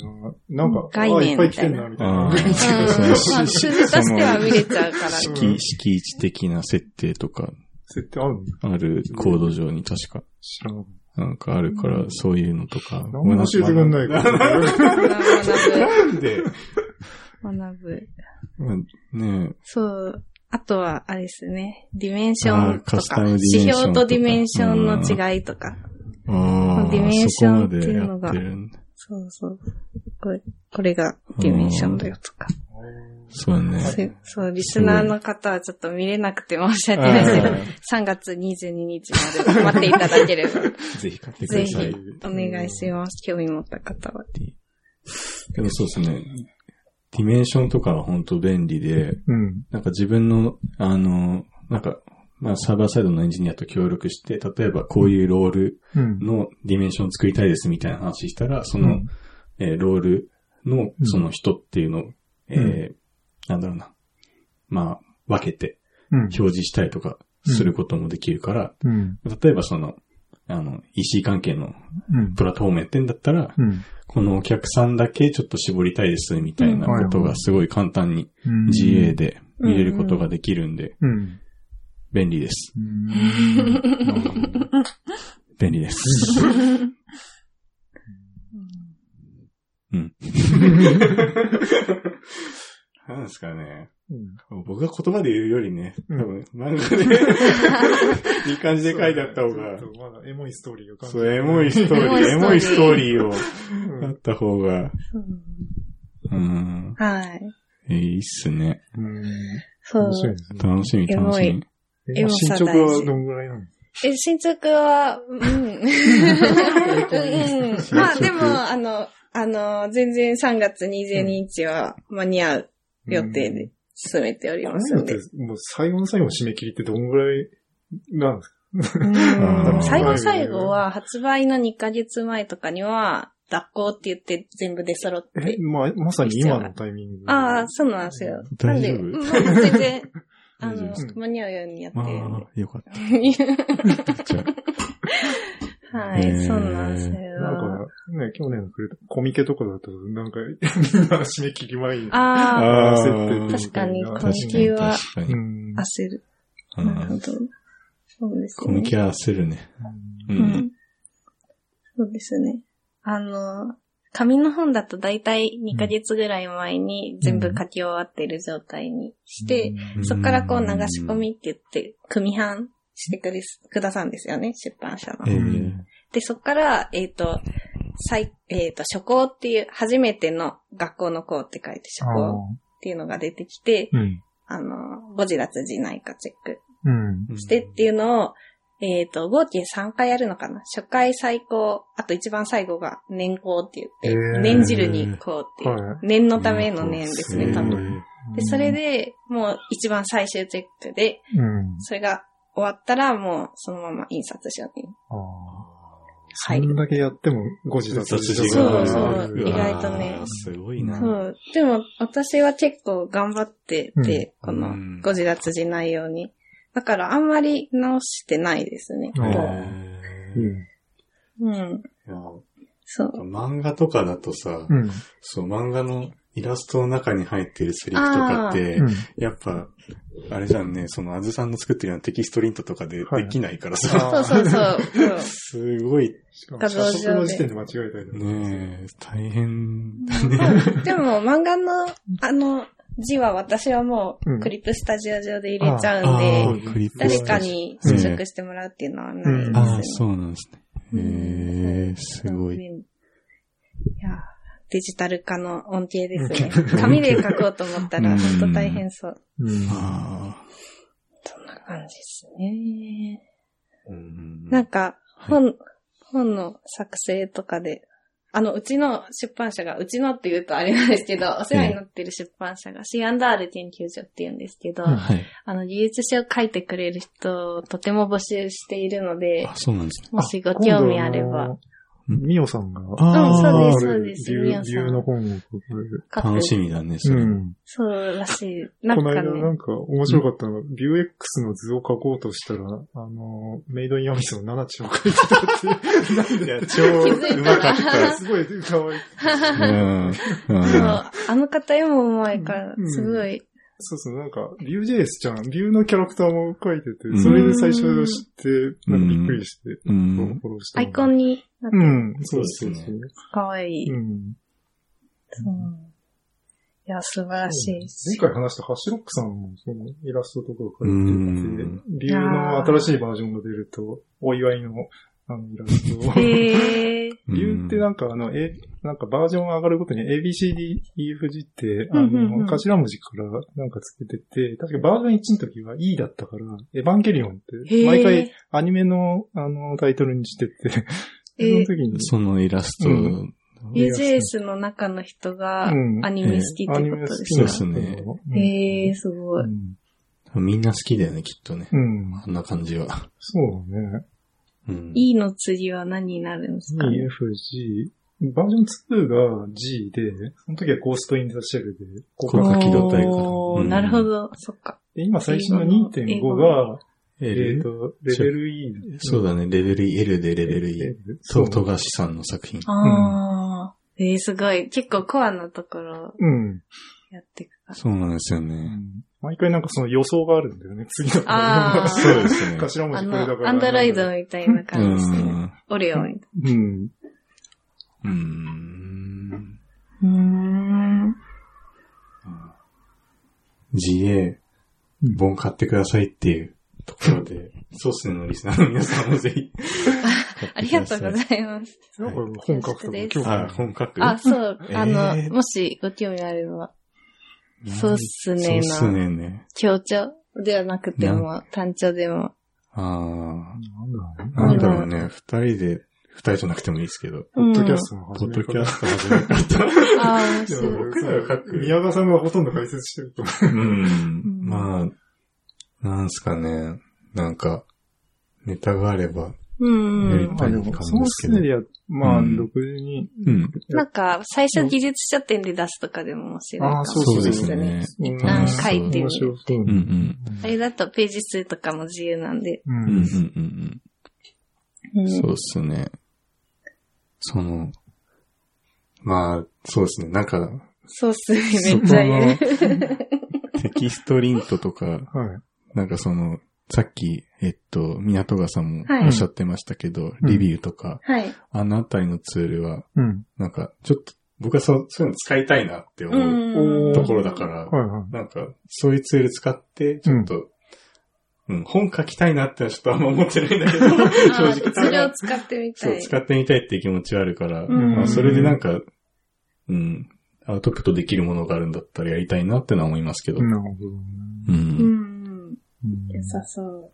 な、なんか、概念あいっぱい来てんな、みたいな。数字としては見れちゃうから。敷、敷地的な設定とか設定あるのあるコード上に確か。知らななんかあるから、そういうのとか。た。何も教えてくんないから。なんで、学ぶ。ねそう。あとは、あれですね。ディメンションとか、カスタムディメン指ションとか標とディメンションの違いとか。ああ、ディメンションっていうそのがこまでやってるんだ。そうそう。これ、これがディメンションだよとか。そうだね。そうリスナーの方はちょっと見れなくて申し訳ないですけど、3月22日まで待っていただければ、<laughs> ぜひ買ってくぜひださい。お願いします。興味持った方は。けどそうですね。ディメンションとかは本当便利で、うん。なんか自分の、あの、なんか、まあサーバーサイドのエンジニアと協力して、例えばこういうロールうん。のディメンションを作りたいですみたいな話したら、その、うんえーロールのうんその人っていうのを、えーなんだろうな。まあ、分けてうん。表示したりとかすることもできるから、うん。例えばその、あの、EC 関係のうん。プラットフォームやってんだったら、うん。このお客さんだけちょっと絞りたいですみたいなことがすごい簡単にうん GA で見れることができるんで、うん。便利です。うん。便利です。うん。なんですかね。うん僕が言葉で言うよりね、多うん分漫画で、<laughs> いい感じで書いてあった方がそ、うまだエモいストーリーが感じそう、エモいストーリー、エモいストーリーをうんあった方が、うん。はい。えーいいっすね。うん。そう。楽しみ、楽しみ。え進捗はどんぐらいなのえ、進捗は、うん。<laughs> うん。まあでも、あの、あの、全然3月22日は間に合う予定で。進めておりますんでだって。もう最後の最後の締め切りってどんぐらいなんですか？<laughs> 最後最後は発売の2ヶ月前とかには、脱行って言って全部出揃ってえ、。まあ、まさに今のタイミングで。ああ、そうなんですよ。なんで、大丈夫うんまあ全然、あの間に合うようにやってあるよかった。<laughs> はい、そうなんですなんよ。か、ね、去年のくれたコミケとかだと、なんか、みんな締め切り前に。ああ、あ焦って確かにコミケは。焦る。うなるほど。んそうですね。コミケは焦るね。う。うんん。そうですね。あの、紙の本だとだいたい2ヶ月ぐらい前に全部書き終わってる状態にして、そこからこう流し込みって言って、組版してくれすくださるんですよね、出版社の。えーで、そこから、えっ、と、最、えっ、と、初校っていう、初めての学校の校って書いて初校っていうのが出てきて、うん。あの、誤字脱字ないかチェックうん。してっていうのを、えっ、と、合計3回やるのかな？初回最高、あと一番最後が年功って言って、へー念じるにこうっていう、はい念のための念ですね、多分。で、それ、で、もう一番最終チェックで、うん。それが終わったらもうそのまま印刷所にああ。入る。そんだけやっても誤字脱字雑誌そうがそう意外とねすごいな。そう。でも、私は結構頑張ってて、このうん誤字脱字ないように。だからあんまり直してないですね。うん。そう。漫画とかだとさ、うん。そう、漫画のイラストの中に入ってるセリフとかってうん、やっぱ、あれじゃんね、そのあずさんの作ってるようなテキストリントとかではいできないからあさ、そうそうそう。そうすごい、しかも、画像上の時点で間違えたりねえ、大変だまね。あでも漫画の、あの、字は私はもううんクリップスタジオ上で入れちゃうんあで、ークリップ誰かに試食してもらうっていうのはないですね。ああ、そうなんですね。へえ、すごい。いや、デジタル化の恩恵ですね。紙で書こうと思ったら、うん本当大変そう。うん。あそんな感じですね。あ、うんなんか、本、本の作成とかで、あの、うちの出版社が、うちのって言うとあれなんですけど、お世話になってる出版社が C&R 研究所って言うんですけど、うんはい。あの、技術書を書いてくれる人をとても募集しているのであ、、そうなんですね。もしご興味あれば、。ミオさんが、あうんそうですそうです理由ミオさんの本を書かれる。書く楽しみだね、それ。うん。そうらしい。なこのんかね、間なんか面白かったのが、ビュー X の図を書こうとしたら、あの、メイドインヤミスのナナチを書いてたって、なんで、超うまかっ <laughs> た。すごい可愛 <laughs> い。うん。あの方読む前からう、んすごい、そうそう、なんか、ビュー JS ちゃん、ビューのキャラクターも書いててう、んそれで最初知って、なんかびっくりして、うフん。ォローしたの。アイコンになってる。うん、そうそうそう。かわいい。うん。そういや、素晴らしいです前。回話したハッシュロックさんも、そのイラストとかを描うんいてて、ビューの新しいバージョンが出ると、お祝いの、あの、イラストを。へー。ビューってなんかあの、え、なんかバージョン上がるごとに ABCDEFG って、あうんうんうんの、頭文字からなんかつけてて、確かバージョン1の時は E だったから、エヴァンゲリオンって、毎回アニメのあの、タイトルにしてて、その時に、そのイラスト、うんビュー JS の中の人がうんアニメ好きってアニメ好ことですかきなそうですねうんへー、すごい。うんみんな好きだよね、きっとね。うん。あんな感じは。そうだね。うん。E の次は何になるんですか？E、F、G、バージョン2が G で、その時はゴーストインザシェルで、こここがう機動隊かおーうんなるほど。そっか。で、今最新の2.5が、えっ、L? と、レベル E。そうだね、レベル L でレベル E。そと、富樫さんの作品。あー。えー、すごい。結構コアなところうん。やっていく。そうなんですようね。ん毎回なんかその予想があるんだよね、<laughs> 次の。あー。そうですね。頭文あ字これだかの、ら。アンドロイドみたいなう感じですね。ん。オレオみたいうん。うん。な。うーん。GA、本買ってくださいっていうところで、ソースのリスナーの皆さん。もぜひ、ありがとうございます。なん。か本書くとか興味あ、ある。本書くあ、そう。あの、えーもしご興味あれば、そうっすねそうっすの、ねね。強調ではなくても、単調でも。あなんだろうなんだろうね、二人で、二人じゃなくてもいいですけど。ポッドキャストのポ始め方ッドキャスト始め方。ああ、面で。も僕らが書く宮川さんがほとんど解説してると思うん。まあ、なんすかね。なんか、ネタがあれば、うん。やりたい感じですソースメディア、まあ、うん独自に、うん。なんか、最初技術書店で出すとかでも面白いかもあーそうそうですね。一旦書いてみる面白そううんうん。あれだとページ数とかも自由なんで。ううんうんうんうん。うんそうっすね。その、まあ、そうですね。なんか、そうっすね、めっちゃ言う。<laughs> テキストリントとか、はい。なんかその、さっき、えっと、港川さんもはいおっしゃってましたけど、うんリビューとか、はい。あのあたりのツールは、うん。なんか、ちょっと、僕はそうそういうの使いたいなって思ううんところだから、はいはい。なんか、そういうツール使って、ちょっと、うん、本書きたいなってのはちょっとあんま思ってないんだけど、<laughs> 正あ直ーそれを使ってみたそう、い。使ってみたいっていう気持ちはあるから、うんまあ、それでなんか、うん、アウトプットできるものがあるんだったらやりたいなってのは思いますけど。なるほどね。う。うんん。うん良さそう。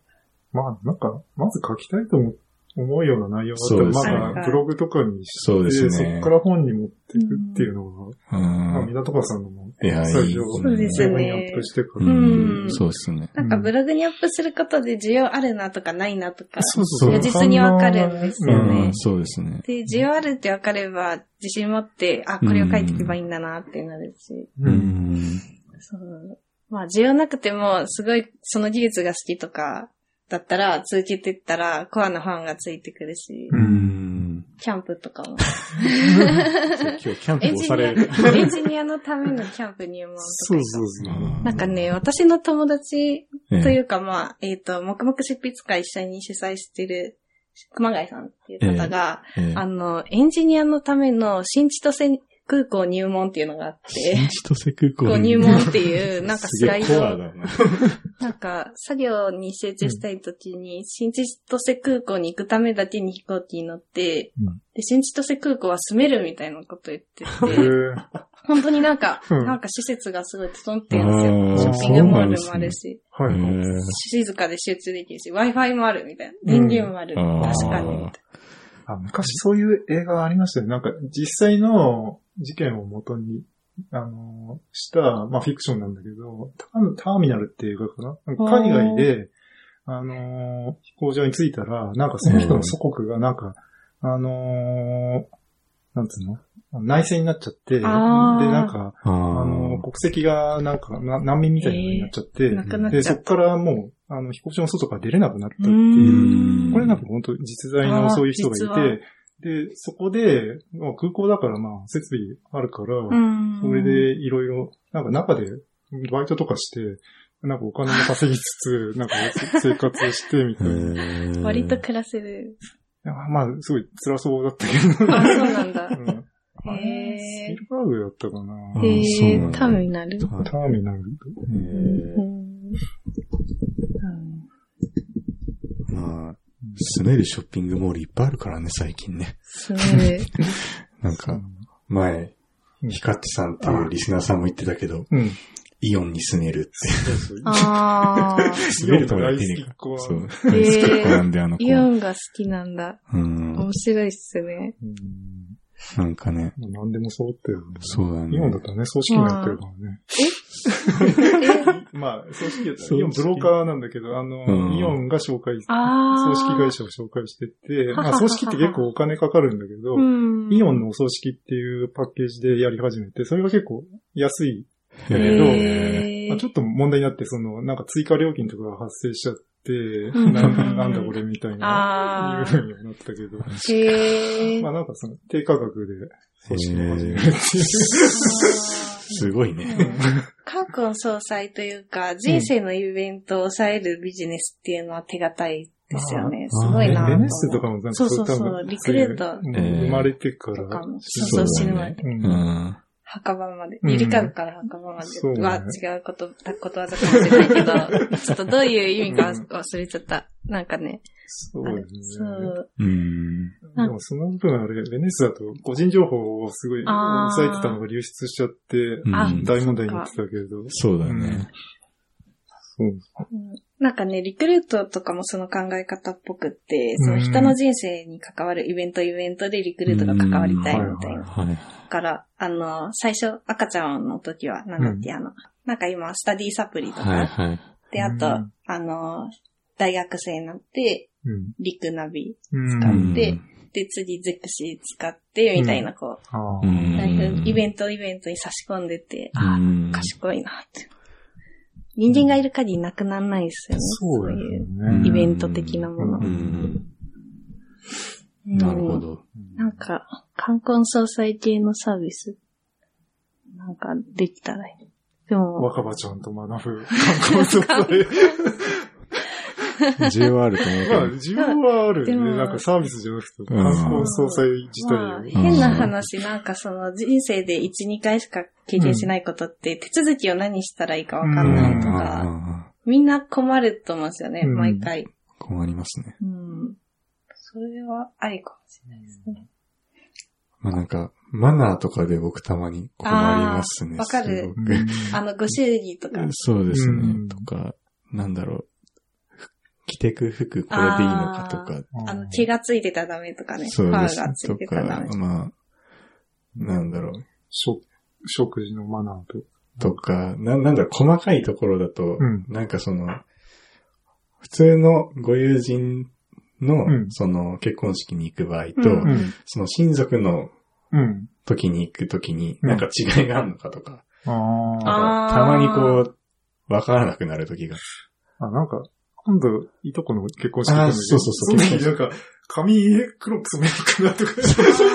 まあ、なんか、まず書きたいと思思うような内容だったら、まだブログとかにして、そうですねそこから本に持っていくっていうのが、うまあ、ん。港川さんのも、いや、いい。最初、そうですねブログにアップしてかうら。うんん。そうですね。なんかブログにアップすることで需要あるなとかないなとか、そうそう如実にわかるんですうよねん、そうですね。で、需要あるってわかれば、自信持って、あ、これを書いていけばいいんだなってなるし。ううん。ん。そう。まあ、需要なくても、すごい、その技術が好きとか、だったら、続けてったら、コアなファンがついてくるし、うん。キャンプとかも。今日キャンプエンジニ押される。ア、エンジニアのためのキャンプ入門とか。そうそうそう。なんかね、私の友達ええというか、まあ、えっ、と、黙々執筆会一緒に主催してる、熊谷さんっていう方が、ええあの、エンジニアのための新千歳空港入門っていうのがあって、新千歳空港入門っていう、<laughs> なんかスライドな。<laughs> <laughs> なんか、作業に集中したいときに、新千歳空港に行くためだけに飛行機に乗って、うん。で、新千歳空港は住めるみたいなこと言ってへて、ー。本当になんか、うん。なんか施設がすごい整ってるんですよ。ショッピングモールもあるし、静かで集中できるし、Wi-Fi もあるみたいな。電源もある。うん確かに。あ昔そういう映画ありましたよね。なんか、実際の事件を元に、あの、した、まあフィクションなんだけど、ターミナルっていうかな？海外で、あの、飛行場に着いたら、なんかその人の祖国がなんか、あの、なんつうの？内戦になっちゃって、で、なんか、ああの、国籍がなんか、な難民みたいなのになっちゃって、なくなっった。そこからもう、あの、飛行場の外から出れなくなったってういう、ん。これなんか本当実在のそういう人がいて、で、そこで、まあ、空港だからまあ、設備あるから、うん。それでいろいろ、なんか中でバイトとかして、なんかお金も稼ぎつつ、<laughs> なんか生活してみたいな。い割と暮らせる。やまあ、すごい辛そうだったけど。あ、そうなんだ。うんスピルバーグだったかな。あへえターミナル？ターミナル。うんまあ、住めるショッピングモールいっぱいあるからね、最近ね。住める。<laughs> なんか、前、ヒカッチさんっていうリスナーさんも言ってたけど、うん。イオンに住めるって。そうそう。ああ。<laughs> 住めるとか言ってねえか大好きっ子はそう。大好きっ子なんで、あの子。イオンが好きなんだ。うん。面白いっすね。うん <laughs> なんかね、何でも揃ってるよね。そうだね。イオンだったらね、葬式もやってるからね。え？<laughs> まあ、葬式やったら、イオンブローカーなんだけど、あの、うんイオンが紹介。葬式会社を紹介してて、まあ、葬式って結構お金かかるんだけど、うん。イオンのお葬式っていうパッケージでやり始めて、それが結構安い。えどまあ、ちょっと問題になって、その、なんか追加料金とかが発生しちゃって、んななんだこれみたいな、いうふうにはなったけど、へえ。まあなんかその、低価格でめるっていう。すごいね。カーコン総裁というか、人生のイベントを抑えるビジネスっていうのは手堅いですよね。すごいな。ベネッセとかもなんかそうそうそうリクルート生まれてから。そそううそう、死ぬまで。うんうん。墓場まで。うんゆりかごから墓場まそうねでは違うこと、ことわざかもしれないけど、<laughs> ちょっとどういう意味か忘れちゃった。なんかね。そうですね。そう。うん。でもその分あれ、ベネッセだと個人情報をすごい抑えてたのが流出しちゃって、大問題になってたけど。そうだね。そう。うんなんかね、リクルートとかもその考え方っぽくって、その人の人生に関わるイベントイベントでリクルートが関わりたいみたいな。うんはい。だから、あの、最初赤ちゃんの時は、なんだっけ、あの、なんか今、スタディサプリとか、はいはい。で、あと、うんあの、大学生になって、うん。リクナビうん。使ってうんで、次ゼクシー使って、みたいな、こあう、ーうんイベントイベントに差し込んでて、あうん賢いなって。人間がいる限りなくならないですよね。そうだいようね。イベント的なもの。なるほ。ど。なんか、冠婚葬祭系のサービス、なんかできたらいい。でも、若葉ちゃんと学ぶ観光総裁。<laughs> 需要はあると思うけまあ、ど。需要はあるよでもね。なんかサービスじゃなくて、うん観光総裁自まあ。変な話、なんかその人生で1、2回しか経験しないことって、手続きを何したらいいかわかんないとうんか、みんな困ると思うんですよね、うん毎回。困りますね。うん。それはありかもしれないですね。まあなんか、マナーとかで僕たまに困りますね。わかるあの、ご祝儀とか。そうですね。うんとか、なんだろう。着てく服これでいいのかとか。あの、毛がついてたらダメとかね。そうですファーがついとかてたらダメ。、まあ、なんだろう。食食事のマナーと。とか、な、なんだろう、細かいところだと、うんなんかその、普通のご友人の、うんその、結婚式に行く場合と、うんうん。その親族のうん。時に行く時に、うんなんか違いがあるのかとか、ああーたまにこう、わからなくなる時が。あ。あ、なんか、今度、いとこの結婚式行くんだけどあそうそうそうその時なんか、髪黒く染めるかなとか、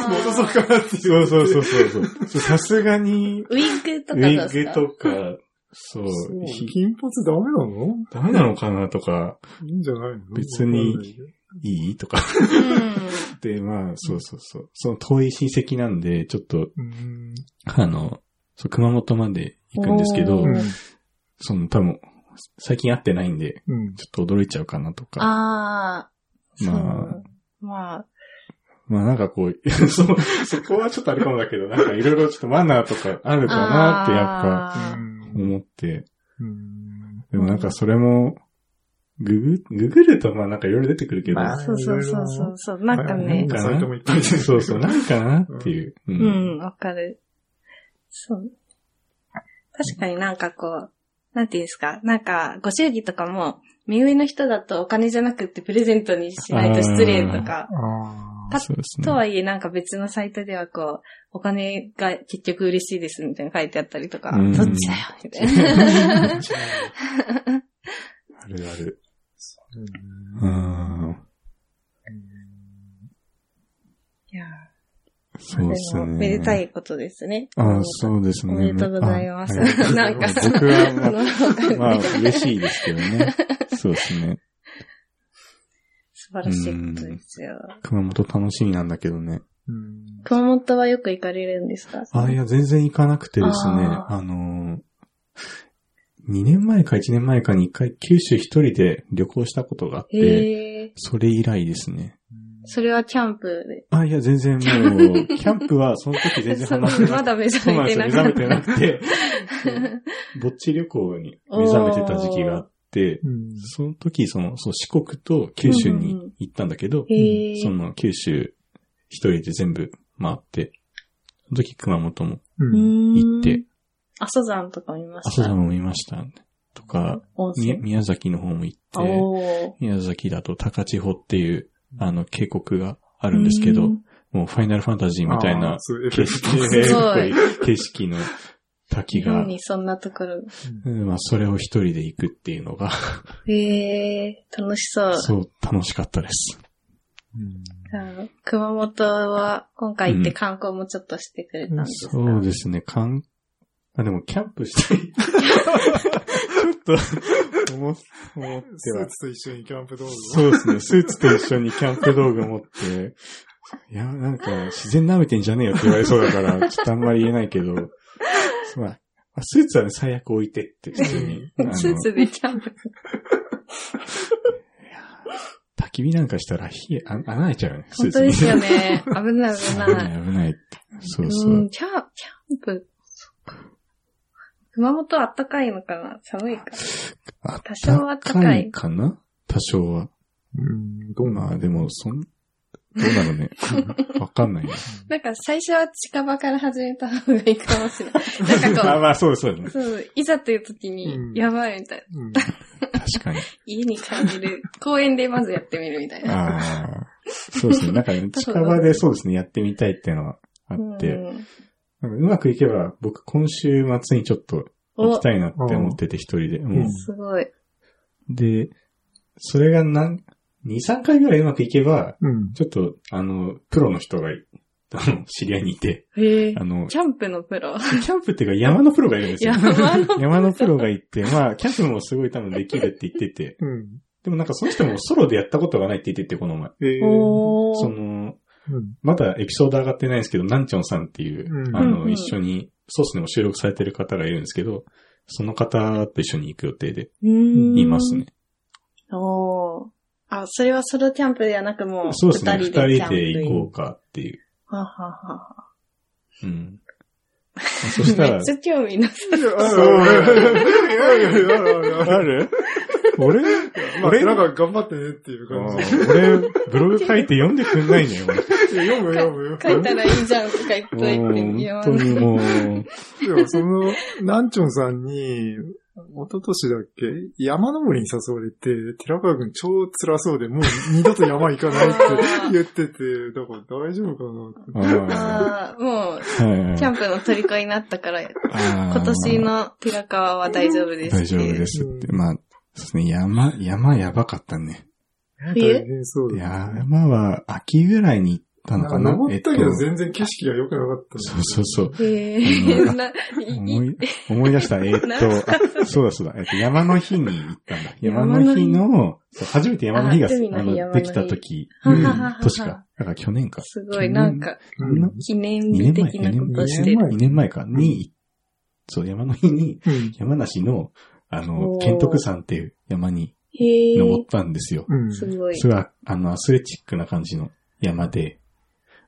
戻そうかなっていう。そうそうそうそうそう。さすがに、ウィッグとウィッグとか、そう、そうひ金髪ダメなの？ダメなのかなとか、いいんじゃないの？別にいい？いとか。うん。で、まあ、そうそうそう。その遠い親戚なんで、ちょっと、うん。あの、そう熊本まで行くんですけどその多分、最近会ってないんで、うん。ちょっと驚いちゃうかなとか。ああ。まあまあ、まあなんかこう、<laughs> そ、そこはちょっとあれかもだけど、なんかいろいろちょっとマナーとかあるかなってやっぱ思って、うん。でもなんかそれも、ググ、ググるとまあなんかいろいろ出てくるけど、まあそうそうそうそうそう。なんかね変、なサイトもいっそうそう、なんかなっていう。う。うんん、わかる。そう。確かになんかこう、なんていうんですか、なんか、ご祝儀とかも、目上の人だとお金じゃなくてプレゼントにしないと失礼とか、ね。とはいえなんか別のサイトではこう、お金が結局嬉しいですみたいなの書いてあったりとか、うんどっちだよみたいな。<laughs> あるある。うんうん。いやそうですね。めでたいことですね。ああ、そうですね。おめでとうございますあはい <laughs> なんか僕はまあ、まあ、嬉しいですけどね。<laughs> そうですね。素晴らしいことですよ。熊本楽しみなんだけどね。うん。熊本はよく行かれるんですか？あ、いや、全然行かなくてですね。ああのー、2年前か1年前かに一回九州一人で旅行したことがあって。それ以来ですね。それはキャンプで。あ、いや、全然 <laughs> もう、キャンプはその時全然話してなまだ目覚。めてなかった。目覚めてなくて、<laughs> ぼっち旅行に目覚めてた時期があって、うん。その時、その、そう、四国と九州に行ったんだけど、へえ。その九州一人で全部回って、その時熊本もうん。行って、阿蘇山とか見ました？阿蘇山も見ました。とか。宮崎の方も行って。宮崎だと高千穂っていう、あの、渓谷があるんですけど、うん。もうファイナルファンタジーみたいあな景色、景色の滝が、日本にそんなところ。うん。まあ、それを一人で行くっていうのが、へえ、楽しそう。そう、楽しかったです。うん。熊本は今回行って観光もちょっとしてくれたんですか、そうですね、かん、あ、でもキャンプしたい。<laughs> ちょっと、思、思ってはスー。ツと一緒にキャンプ道具を。そうですね、スーツと一緒にキャンプ道具持って、いや、なんか、自然舐めてんじゃねえよって言われそうだから、ちょっとあんまり言えないけど、まあ、まあスーツはね、最悪置いてって、普通に。<laughs> スーツでキャンプ。焚き火なんかしたら火、あ穴開いちゃうよね、スー本。当ですよね。危ない危危ない。<laughs> ない、危ないって。そうそうう。ん、キャキャンプ。熊本あったかいのかな？寒いか。あ多少は高いかな？多少は。うん、どうなまあでも、そん、どうなのね？<laughs> わかんないね。なんか最初は近場から始めた方がいいかもしれない。<laughs> なんかこあまあそうです、そうですう、ね。そう、いざという時うんに、やばいみたいな。うん。確かに。家に帰れる。公園でまずやってみるみたいな。ああ。そうですね。なんかね、<laughs> 近場でそうですね、やってみたいっていうのはあって、うんなんかうまくいけば、僕今週末にちょっと行きたいなって思ってて一人で。もうすごい。で、それが何、2、3回ぐらいうまくいけば、うん。ちょっと、あの、プロの人がい、<laughs> あの、知り合いにいて、へえあ。の、キャンプのプロ？キャンプっていうか山のプロがいるんですよ。<laughs> 山の山のプロがいて、まあ、キャンプもすごい多分できるって言ってて、うん。でもなんかその人もソロでやったことがないって言ってて、この前。えー。おー。その、うん。まだエピソード上がってないんですけど、ナンチョンさんっていう、うんあの、うんうん一緒に、ソースでも収録されてる方がいるんですけど、その方と一緒に行く予定でいますね。。おー。あ、それはソロキャンプではなくもう、そうですね。二人でキャンプで行こうかっていう。はははは。うん。<laughs> そしたらめっ、ちゃ興味なさ <laughs> <laughs> ある？<laughs> 俺？まあ、俺？なんか頑張ってねっていう感じ。俺、ブログ書いて読んでくんないのよ、俺。読む読むよ。書いたらいいじゃんとか言っといて、もういや本当にもう、でもその、ナンチョンさんに、一昨年だっけ？山登りに誘われて、寺川くん超辛そうで、もう二度と山行かないって言ってて、だから大丈夫かなって。ああーもう、キャンプの虜になったから、今年の寺川は大丈夫です大丈夫ですって。まあ、そうですね、山、山やばかったね。冬？そうだね。山は秋ぐらいに行ったのかな？登ったけどえっと全然景色が良くなかったね。そうそうそう。え、な、い思い、思い出した。えーっなと、あそうだそうだ。えっと、山の日に行ったんだ。山山の日のそう初めて山の日が、あ海のできた時、はははは年か。だから去年か。すごい、なんか、うん。記念2日年前、的なことし二年前？てる。2年前か。に、そう、山の日に、うん。山梨の、あのお、ー剣徳山っていう山に登ったんですよ。うん。すごい。それは、あの、アスレチックな感じの山で、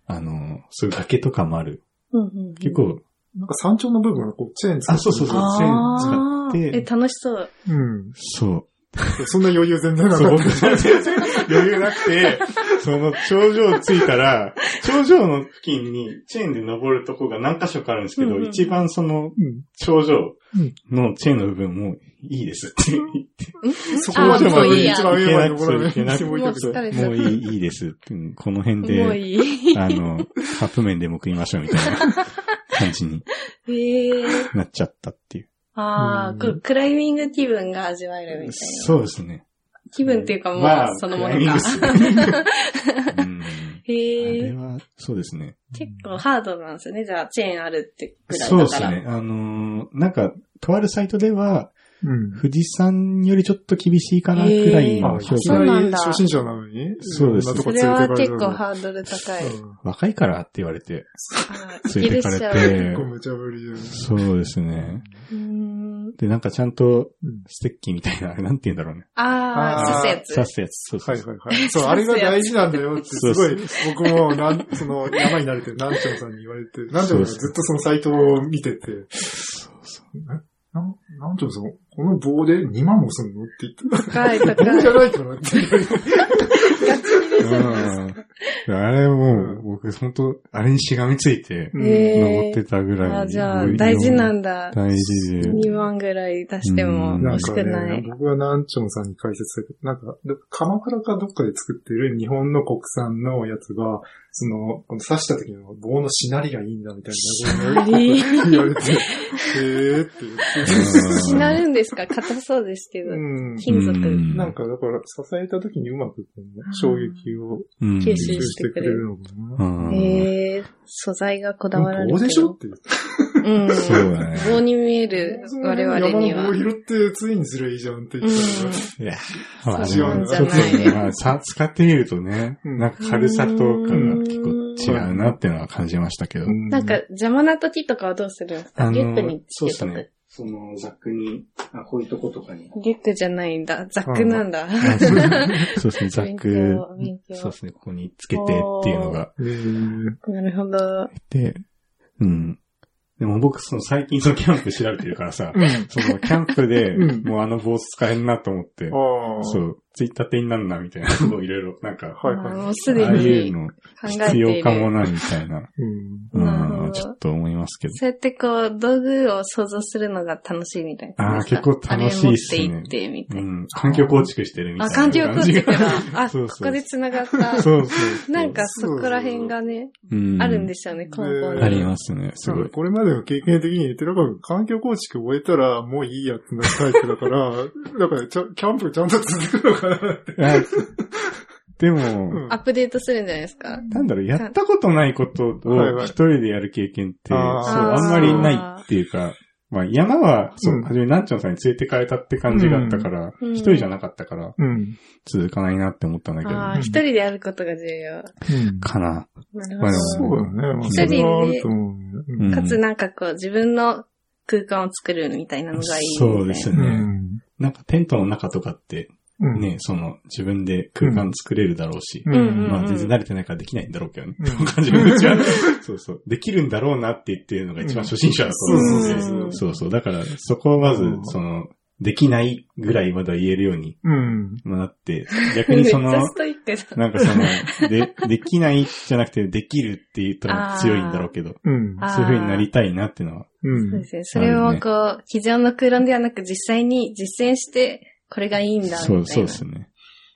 あの、そういう崖とかもある。うんうんうん結構、なんか山頂の部分がこうチェーン使ってあ、そうそうそう、チェーン使って、楽しそう。うん。そう。<laughs> そんな余裕全然なかっ僕全然余裕なくて、その頂上着いたら、<laughs> 頂上の付近にチェーンで登るとこが何箇所かあるんですけど、うんうん一番そのた。うん。頂上のチェーンの部分もいいですって言って、<laughs> そこまであもういいや一番上まで登らなくもういい、いいですこの辺で。あの、カップ麺でも食いましょうみたいな感じに。なっちゃったっていう。ああ、クライミング気分が味わえるみたいな。そうですね。気分っていうかもうまあ、そのものクライミングか。ですねうんあへれえ。は、そうですね。結構ハードなんですよね。じゃあ、チェーンあるってぐらいそうだから。ですね。あのーなんか、とあるサイトでは、うん。富士山よりちょっと厳しいかなくらいの評いきそう価。なりなんだ初心者なのに？そうですそれいろんなとこ連れは結てかれた構ハードル高い。うん若いからって言われて、連れてかれて結構無茶ぶりで。そうですね。で、なんかちゃんとうん、ステッキみたいな、<laughs> なんて言うんだろうね。ああ、刺すやつ。刺すやつ。そうそうそう。はいはいはい。そう、あれが大事なんだよって、すごい、僕も、なん、その、山に慣れて、南條さんに言われて、南條さんがずっとそのサイトを見てて、そうそうなん、南條さん、この棒で2万もすんのって言って、高い棒高い。じゃないかなって。ガチ入れするうん。あれもう、僕本当あれにしがみついて、登ってたぐらい。あーじゃあ、大事なんだ。大事で。2万ぐらい出してもうん惜しなんかくない。ね、僕が南條さんに解説されて、なんか、ど鎌倉かどっかで作ってる日本の国産のやつが、その、この刺した時の棒のしなりがいいんだみたいな、しなり言われて、へーって言って。しなるんですか硬そうですけど。うん。金属うんなんか、だから、支えた時にうまくこう衝撃をうん吸収してくれるのかな。うんへえ、素材がこだわられてる。棒でしょって言って。うん。そうだね棒に見える我々には。棒拾ってツインにすりゃいいじゃんって言ってたから。いや、まあ、そうんじゃちょっとないね、まあ、さ、使ってみるとね、うんなんか軽さとかが結構違うなっていうのは感じましたけど。なんか、邪魔な時とかはどうするんですか？あのリュックにつけとく。そのザックに、あ、こういうとことかに。リュックじゃないんだ。ザックなんだ。あそうですね、<laughs> ザッ勉クそうですね、ここにつけてっていうのがなるほど。で、うん。でも僕、その最近そのキャンプ調べてるからさ、うん。そのキャンプでうんもうあの坊主使えんなと思って。そう、ツイッターってになんなみたいな <laughs> のをいろいろ、なんか、はいはい。もうすでああいうにの考えて必いる。要かもな、みたいな、うん。うん、ちょっと思いますけど。そうやってこう、道具を想像するのが楽しいみたいな。あー結構楽しいっすねって行って、みたいな。うん、環境構築してるみたいあ、な環境構築だ。<laughs> あ、そうそうここで繋がった。そうそう。なんかそこら辺がね、うん、あるんでしょうね、根本に。ありますね、すごい。これまでの経験的に言って、だから環境構築終えたらもういいやってなるタイプだから、<laughs> だからちゃキャンプちゃんと続くのかなって。あでも、うんアップデートするんじゃないですか？なんだろう、やったことないことはいはいを一人でやる経験って、そう、あんまりないっていうか、まあ山は、そうう、んはじめなんちゃんさんに連れてかれたって感じがあったから、うん一人じゃなかったから、うん。続かないなって思ったんだけど、ああ、一人でやることが重要。うん。かな。なるそうだね。まあ一人でかつなんかこう、自分の空間を作るみたいなのがいいみたいな。そうですうね。ん。なんかテントの中とかって、うん。ね、その自分で空間作れるだろうし、まあ全然慣れてないからできないんだろうけどね。うん感じのうちは、<laughs> そうそう。できるんだろうなって言ってるのが一番初心者だと思うんで、うんそうそう。だから、そこをまずう、んその、できないぐらいまでは言えるようにうん。なって、逆にその。<laughs> なんかその、<laughs> で、できないじゃなくて、できるって言ったら強いんだろうけど、そういう風になりたいなっていうのは、うん。そうですね。それをこう、机上の空論ではなく実際に実践して、これがいいんだ、みたいな。そう、そうですね。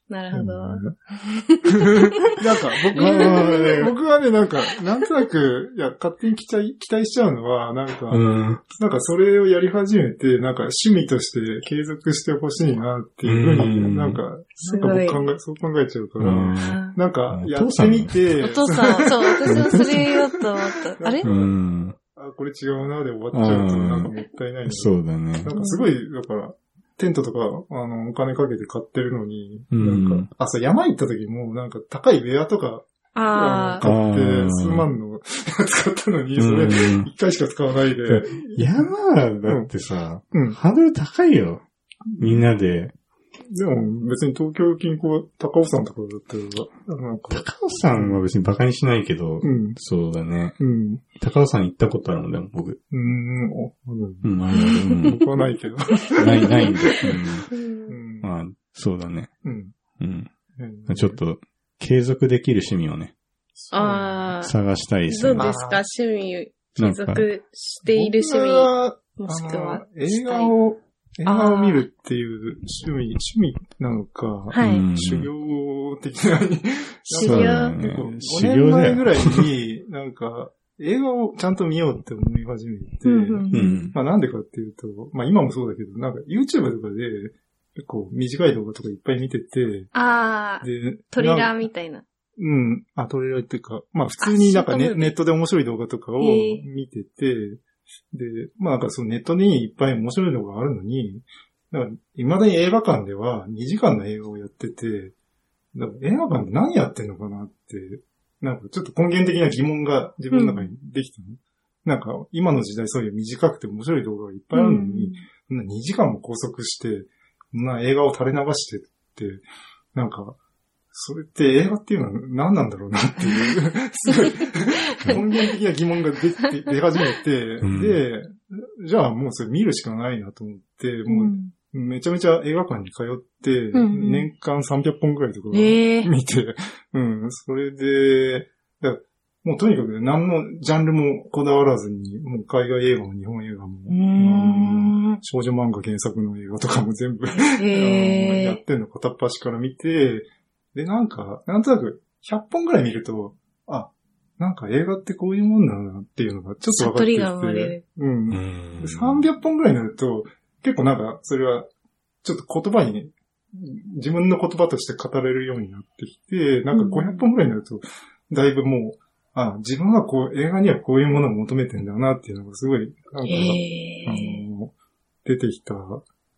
なるほど。なんか僕まあまあまあね僕はね、なんか、なんとなく、いや、勝手に期待、期待しちゃうのは、なんか、うん。なんかそれをやり始めて、なんか趣味として継続してほしいなっていうふううんに、なんか、なんか僕。考え、そう考えちゃうから、うんなんか、やってみて、お父さん、そう、私もそれ言おうと思った。あれ？うん。あ、これ違うなで終わっちゃうと、うんなんかもったいないなそうだね。なんかすごい、だから、テントとか、あの、お金かけて買ってるのに、うんなんか、あ、そう、山行った時も、なんか高いウェアとか、あ買って、数万の <laughs> 使ったのに、うそれ、ん一回しか使わないで、山はだってさ、うん。ハードル高いよ。みんなで。でも別に東京近郊、高尾山とかだったら、なんか、高尾山は別に馬鹿にしないけど、うん。そうだね。うん。高尾山行ったことあるもん、でも僕。うん。おうんうん、あるん <laughs> 僕はないけど。ない、ないんで。ー。ううんん。まあ、そうだね。うん。うん。うんちょっ。と、継続できる趣味をね、ああ。探したいですね。どうですか？趣味、継続している趣僕味、はもしくは。映画を、映画を見るっていう趣味、趣味なのか、はい。うん修行的な、修行だね結構修5行だよ年前ぐらいに、なんか、映画をちゃんと見ようって思い始めて。まあなんでかっていうと、まあ今もそうだけど、なんか YouTube とかで結構短い動画とかいっぱい見てて、ああ、で、トレーラーーみたいな。うん。あ、トレーラーっていうか、まあ普通になんかネネットで面白い動画とかを見てて、で、まあなんかそのネットにいっぱい面白い動画があるのに、なんか未だに映画館では2時間の映画をやってて、なんか映画館で何やってんのかなって、なんかちょっと根源的な疑問が自分の中にできたの。なんか今の時代そういう短くて面白い動画がいっぱいあるのに、そんな2時間も拘束して、な映画を垂れ流してって、なんか、それって映画っていうのは何なんだろうなっていう、<laughs> <laughs> <laughs> すごい根源的な疑問が出て出始めて、うん。で、じゃあもうそれ見るしかないなと思って、もうめちゃめちゃ映画館に通って、年間300本くらいとかええ見て、うん、それで、もうとにかく何のジャンルもこだわらずに、もう海外映画も日本映画も、うーん。少女漫画原作の映画とかも全部。<laughs> やってんの片っ端から見て、で、なんか、なんとなく100本ぐらい見ると、あ、なんか映画ってこういうもんなんだなっていうのがちょっと分かってきて。悟りが生まれるうん。うんで300本ぐらいになると、結構なんか、それは、ちょっと言葉に、自分の言葉として語れるようになってきて、なんか500本ぐらいになると、だいぶもう、あ、自分はこう、映画にはこういうものを求めてんだなっていうのがすごい、なんか、へえ。あの、出てきた、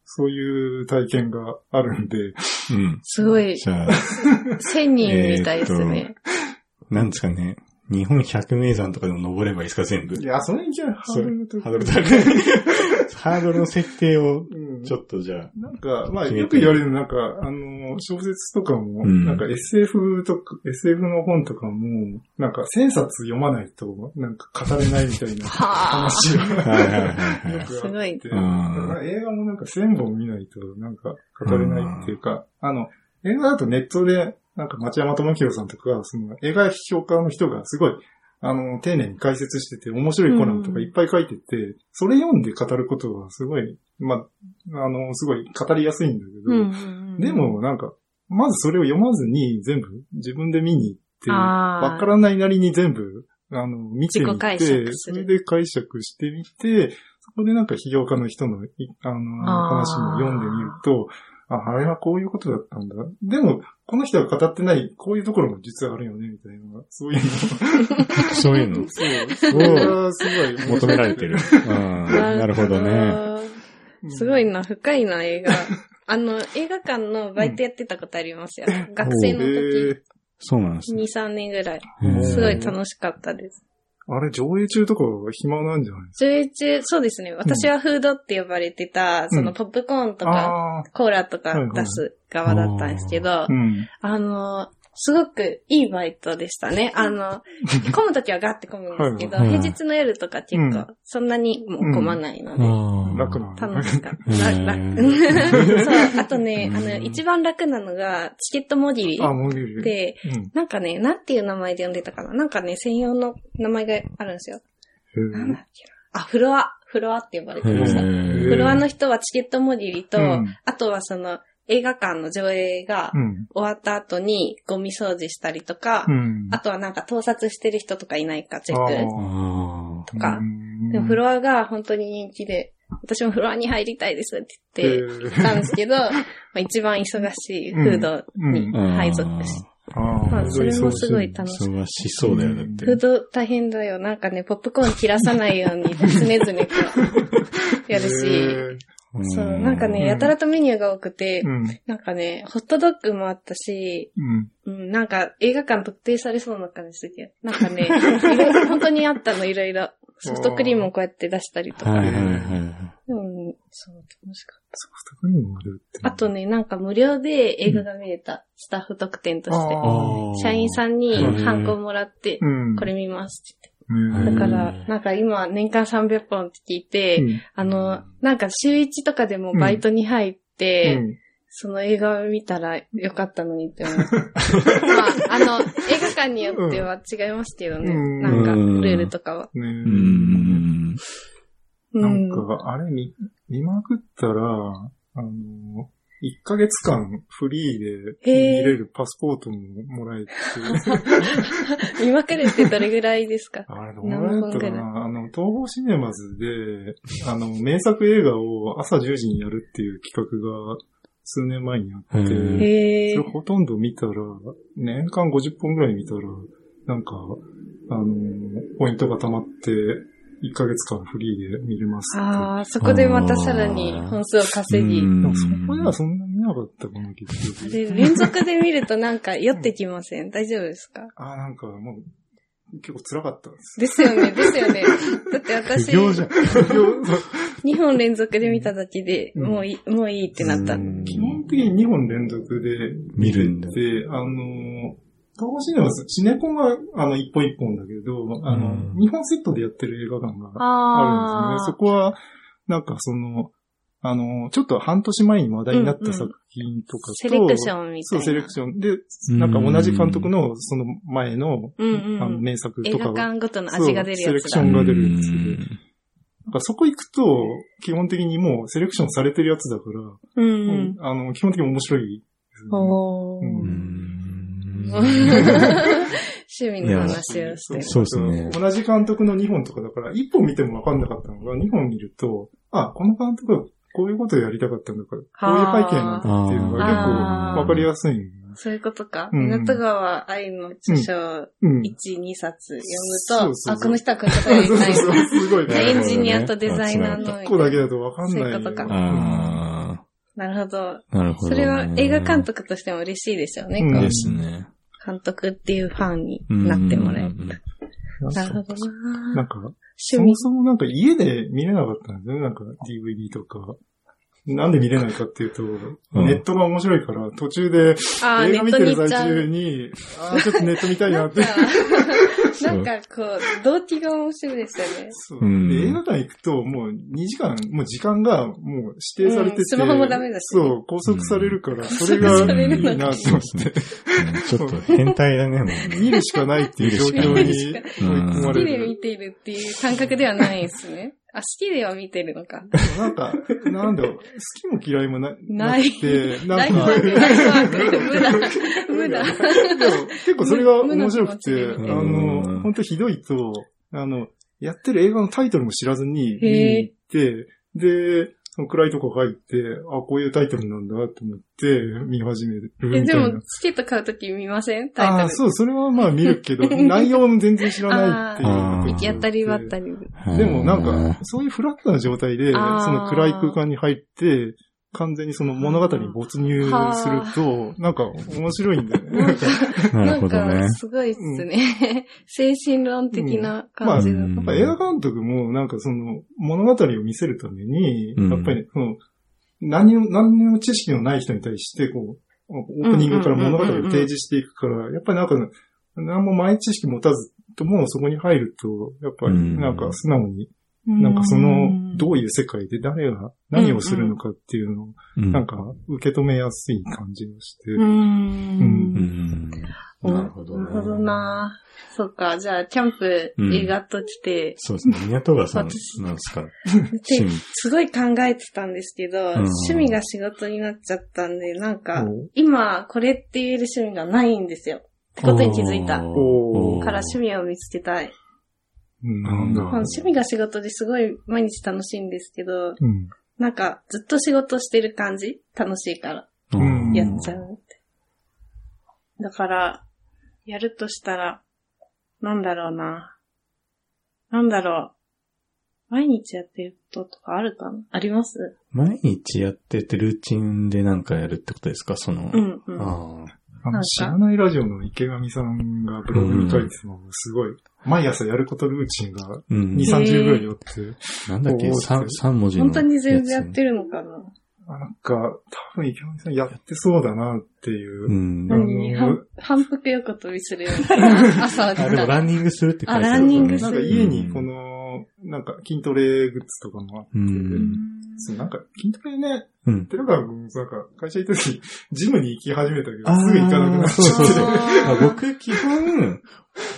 そういう体験があるんで、うん。すごい、じゃあ、千人みたいですね。なんですかね。日本百名山とかでも登ればいいですか、全部？いや、それにじゃハードルとハードル高い。ハードル <laughs> の設定をうんうんちょっとじゃあ。なんか、まあ、よく言われる、なんか、あの、小説とかも、うんなんか SF とか、SF の本とかも、なんか1000冊読まないと、なんか語れないみたいな <laughs> はあ。話がはいはいはいはい。よくあすごいって、うんだから映画もなんか1000本見ないと、なんか語れないっていうか、あの、映画だとネットで、なんか町山智博さんとか、その映画評価の人がすごい、あの、丁寧に解説してて、面白いコラムとかいっぱい書いてて、それ読んで語ることはすごい、まあ、あの、すごい語りやすいんだけど、うんうんうん。で、もなんか、まずそれを読まずに全部自分で見に行って、わからないなりに全部、あの、見てみて、それで解釈してみて、そこでなんか批評家の人のい、あの、話も読んでみると、あ、あれはこういうことだったんだ。でも、この人が語ってない、こういうところも実はあるよね、みたいな、そういうの。そういうの <laughs> そう。それがすごい求められてる。<laughs> うん。なるほどね。うんすごいな、深いな、映画。<laughs> あの、映画館のバイトやってたことありますよ。学生のへ時、そうなんですね。2、3年ぐらい。すごい楽しかったです。ーあれ、上映中とかは暇なんじゃないです上映中、そうですね。私はフードって呼ばれてた、そのポップコーンとかコーラとか出す側だったんですけどー。う、ん。あの、すごくいいバイトでしたね。あの、<laughs> 混むときはガッて混むんですけど、平日の夜とか結うん構、そんなにもう混まないので、楽な楽しかった。楽 <laughs> そう、<laughs> あとね、あの、うん一番楽なのが、チケットもぎりあ、もぎり。で、うん。なんかね、なんていう名前で呼んでたかな？なんかね、専用の名前があるんですよ。へなんだーっけな？あ、フロア。フロアって呼ばれてました。へフーロアの人はチケットもぎりと、うんあとはその、映画館の上映がうん。終わった後にゴミ掃除したりとか、うん。あとはなんか盗撮してる人とかいないかチェックあーあとか。うんでもフロアが本当に人気で、私もフロアに入りたいですって言って、たんですけど、<laughs> まあ、一番忙しいフードにー配属し、あまあ、それもすごい楽楽しい。忙しそうだよ、だって。フード大変だよ。なんかね、ポップコーン切らさないように常々こう、やるし、そう、なんかね、うんやたらとメニューが多くてう、ん。なんかね、ホットドッグもあったし、うん。うん、なんか映画館特定されそうな感じで、なんかね、いろいろ本当にあったの、いろいろ。ソフトクリームをこうやって出したりとか。はいはいはい。うん、そう、楽しかった。ソフトクリームもあるって。あとね、なんか無料で映画が見れた、スタッフ特典として。社員さんにうんハンコもらって、うん。これ見ますって。だからうん、なんか今年間300本って聞いて、うん。あの、なんか週1とかでもバイトに入って、うん。その映画を見たらよかったのにって思う。<laughs> まあ、あの、映画館によっては違いますけどね。うん。なんか、ルールとかは。なんか、あれ見、見まくったら、あの、1ヶ月間フリーで見れるパスポートももらえて、<laughs> 見まくるってどれぐらいですか？<laughs> あれどうやったか何本ぐらい？なあの、東宝シネマズで、あの、名作映画を朝10時にやるっていう企画が数年前にあって、それほとんど見たら、年間50本ぐらい見たら、なんか、あの、ポイントが溜まって、1ヶ月間フリーで見れますって。ああ、そこでまたさらに本数を稼ぎ。でもそこではそんな見なかったかな、結局。で、連続で見るとなんか酔ってきません？<laughs> 大丈夫ですか？ああ、なんかもう、結構辛かったです。ですよね、ですよね。<laughs> だって私、苦行じゃん。<laughs> 2本連続で見ただけで、うんもういい、もういいってなった。うん基本的に2本連続で見るんだ。で、あの、東宝シネマズ、シネコンは、あの、一本一本だけど、あの、うん。日本セットでやってる映画館がああるんですね。そこは、なんかその、あの、ちょっと半年前に話題になった作品とかと、セレクションみたそ、いうな。セレクション。で、なんか同じ監督のその前の、うんうん。あの名作映画とかが、館ごとの味が出るやつセレクショ。ンが出るんですけど、なんかそこ行くと、基本的にもうセレクションされてるやつだから、うんうん。あの、基本的に面白いですね、<laughs> 趣味の話をしてる。そうですね同じ監督の2本とかだから、1本見てもわかんなかったのが、2本見ると、あ、この監督はこういうことをやりたかったんだから、こういう背景なんだっていうのが結構わかりやすい。そういうことか。うん港川愛の著書うん。1、2冊読むと、そうそうそうあ、この人はこういうことやりそうたいそうそう、すごいね。エンジニアとデザイナーの。1個だけだとわかんない。そういうことかあなるほど。あ、なるほどね。それは映画監督としても嬉しいですよね。うん。ですね。監督っていうファンになってもらえる。うん。なるほどななん。か、そも。そもなん。か家で見れなかったんですよね。なんか DVD とか。なんで見れないかっていうと、んネットが面白いから、途中で映画見てる最中に、あーちょっとネット見たいなって。なんかこう、動機が面白いですよね。そううんで映画館行くと、もう2時間、もう時間がもう指定されてて、うんスマホもダメだしねそう、拘束されるから、それが拘束されるのいいなと思って、うんちょっと変態だね、もう。見るしかないっていう状況に追いしか込まれ好きで見る。ているっていう感覚ではないですね。あ、好きでは見てるのか。なんか、<laughs> なんだろう、好きも嫌いもなない。なくて、なんか、無だ、無だ。<laughs> でも結構それが面白くて、無あの、本当ひどいと、あの、やってる映画のタイトルも知らずに見にへ行って、で、暗いとこ入って、あ、こういうタイトルなんだと思って見始めるみたえ、いでもな。、チケット買うとき見ません？タイトル。ああ、そう、それはまあ見るけど、<laughs> 内容も全然知らないっていう行き当たりばったり。でもなんか、そういうフラットな状態で、その暗い空間に入って、完全にその物語に没入すると、なんか面白いんだよね。なるほどねか、。すごいっすね。精神論的なまあ、感じの。うんやっぱ映画監督もなんかその物語を見せるために、うんやっぱりその何を、何にも知識のない人に対して、こう、オープニングから物語を提示していくから、やっぱりなんか、何も前知識持たずともそこに入ると、やっぱりなんか素直に、なんかその、どういう世界で誰が何をするのかっていうのを、うんなんか受け止めやすい感じがして、うー。うんん。なるほどね。なるほどなそっか、じゃあ、キャンプ、うん映画と来て、そうですね。港川さなんですか？すごい考えてたんですけど、ん趣味が仕事になっちゃったんで、なんか今、これって言える趣味がないんですよ。ってことに気づいた。から趣味を見つけたい。うんなんだまあ趣味が仕事ですごい毎日楽しいんですけど、うん。なんかずっと仕事してる感じ？楽しいからうんやっちゃうって。だから、やるとしたら、なんだろうな。なんだろう。毎日やってることとかあるかな？あります？毎日やっててルーチンでなんかやるってことですか？その。うんうん。ああ。あの、知らないラジオの池上さんがブログに書いてたのがすごい、毎朝やることルーチンがうん2、。30ぐらいあって、なんだっけ？おー三三文字の。本当に全部やってるのかな？あなんか、多分池上さんやってそうだなっていうう。ん。何？反反復横跳びするような。<laughs> 朝でも。ランニングするって書いてある、あランニングするなんか家にこの、なんか筋トレグッズとかもあって、うん。そうなんか筋トレね、うん。寺川君なんか会社行った時、<laughs> ジムに行き始めたけど、すぐ行かなくなっちゃって。そうそうそうああ <laughs> 僕、基本、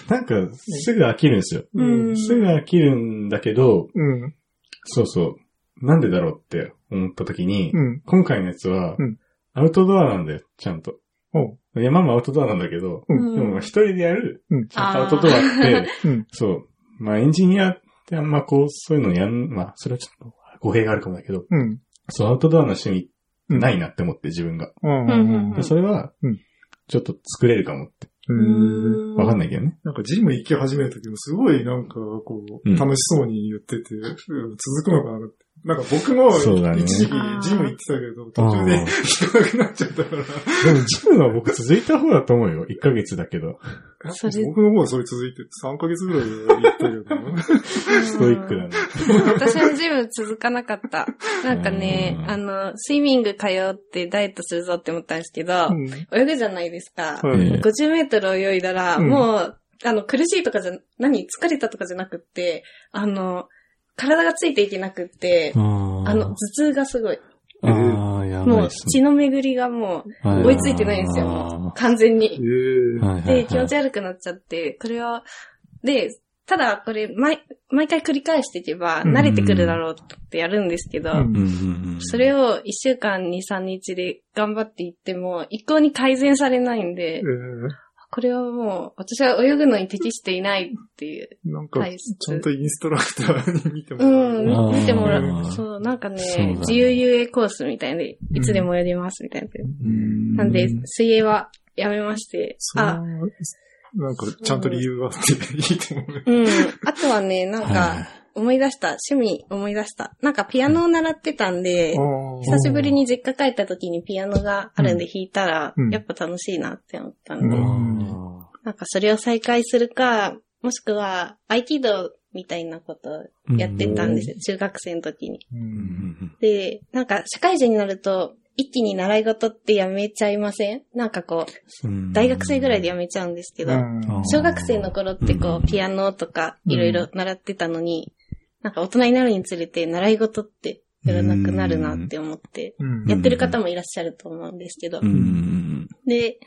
なんか、すぐ飽きるんですよ。うんすぐ飽きるんだけど、うん。そうそう。なんでだろうって思った時に、うん。今回のやつはうん、アウトドアなんだよ、ちゃんと。おう山もアウトドアなんだけど、うんでも一人でやるうん。アウトドアって、うん。そう。まあエンジニアってあんまこう、そういうのやん、まあそれはちょっと語弊があるかもだけど、うん。そう、アウトドアの趣味うんないなって思って自分が。うん。うんうんでそれはうん、ちょっと作れるかもって。うん。わかんないけどね。なんかジム行き始めた時もすごいなんかこう、うん楽しそうに言ってて、うん続くのかなって。なんか僕も一時期ジム行ってたけど、途中で行かなくなっちゃったから。でもジムは僕続いた方だと思うよ。1ヶ月だけど。僕の方はそれ続いて3ヶ月ぐらいで行ったけど。<laughs> ストイックだね。私もジム続かなかった。なんかねう、んあの、スイミング通ってダイエットするぞって思ったんですけど、うん泳ぐじゃないですか。はいええ50メートル泳いだら、うんもう、あの、苦しいとかじゃ、何疲れたとかじゃなくって、あの、体がついていけなくって、ああの、頭痛がすごい。もう血の巡りがもうね。追いついてないんですよ、もう完全えに。で、気持ち悪くなっちゃって、これは、で、ただこれ、毎、毎回繰り返していけば、うん。慣れてくるだろうってやるんですけど。それを1週間2、3日で頑張っていっても、一向に改善されないんでえ、これはもう、私は泳ぐのに適していないっていう。えなんか、ちゃんとインストラクターに見てもうらう。ん、あー見てもらう。そう、なんかねね自由遊泳コースみたいで、いつでも泳ぎますみたいな。うんなんで、水泳はやめまして、そあ、うなんか、ちゃんと理由があっていいと思う。うん。あとはね、なんはいか、思い出した。趣味思い出した。なんかピアノを習ってたんで、久しぶりに実家帰った時にピアノがあるんで弾いたらうん、やっぱ楽しいなって思ったうんで、ん。なんかそれを再開するか、もしくは合気道みたいなことをやってたんですよ。中学生の時に。う。うん。んで、なんか社会人になると、一気に習い事ってやめちゃいません？なんかこう、うん。大学生ぐらいでやめちゃうんですけど、うん。小学生の頃ってこうん。う、ピアノとかいろいろ習ってたのに、なんか大人になるにつれて習い事ってやらなくなるなって思って、うんやってる方もいらっしゃると思うんですけどう、ん。で、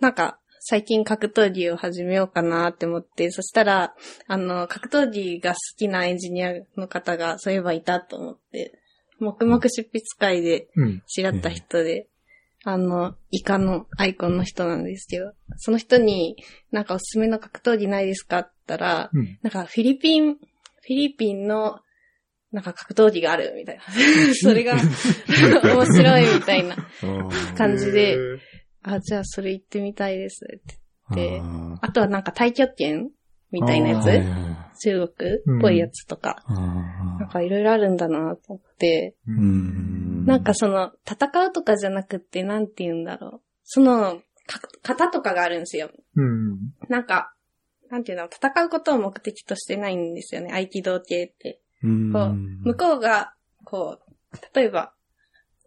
なんか、最近格闘技を始めようかなって思って、そしたら、あの、格闘技が好きなエンジニアの方がそういえばいたと思って、黙々執筆会でうん。知らった人で、あの、イカのアイコンの人なんですけど、その人になんかおすすめの格闘技ないですかって言ったら、うん。なんかフィリピン、フィリピンのなんか格闘技があるみたいな。それが <laughs> 面白いみたいな感じで、あ、じゃあそれ行ってみたいですって。でああとはなんか太極拳みたいなやあつーはいはいはい中国っぽいやつとか、あなんかいろいろあるんだなと思って、う。んん。なんかその、戦うとかじゃなくって、なんて言うんだろう。その、か型とかがあるんですよ。うん。なんか、なんていうの、戦うことを目的としてないんですよね。合気道系って。うん、こう向こうが、こう、例えば、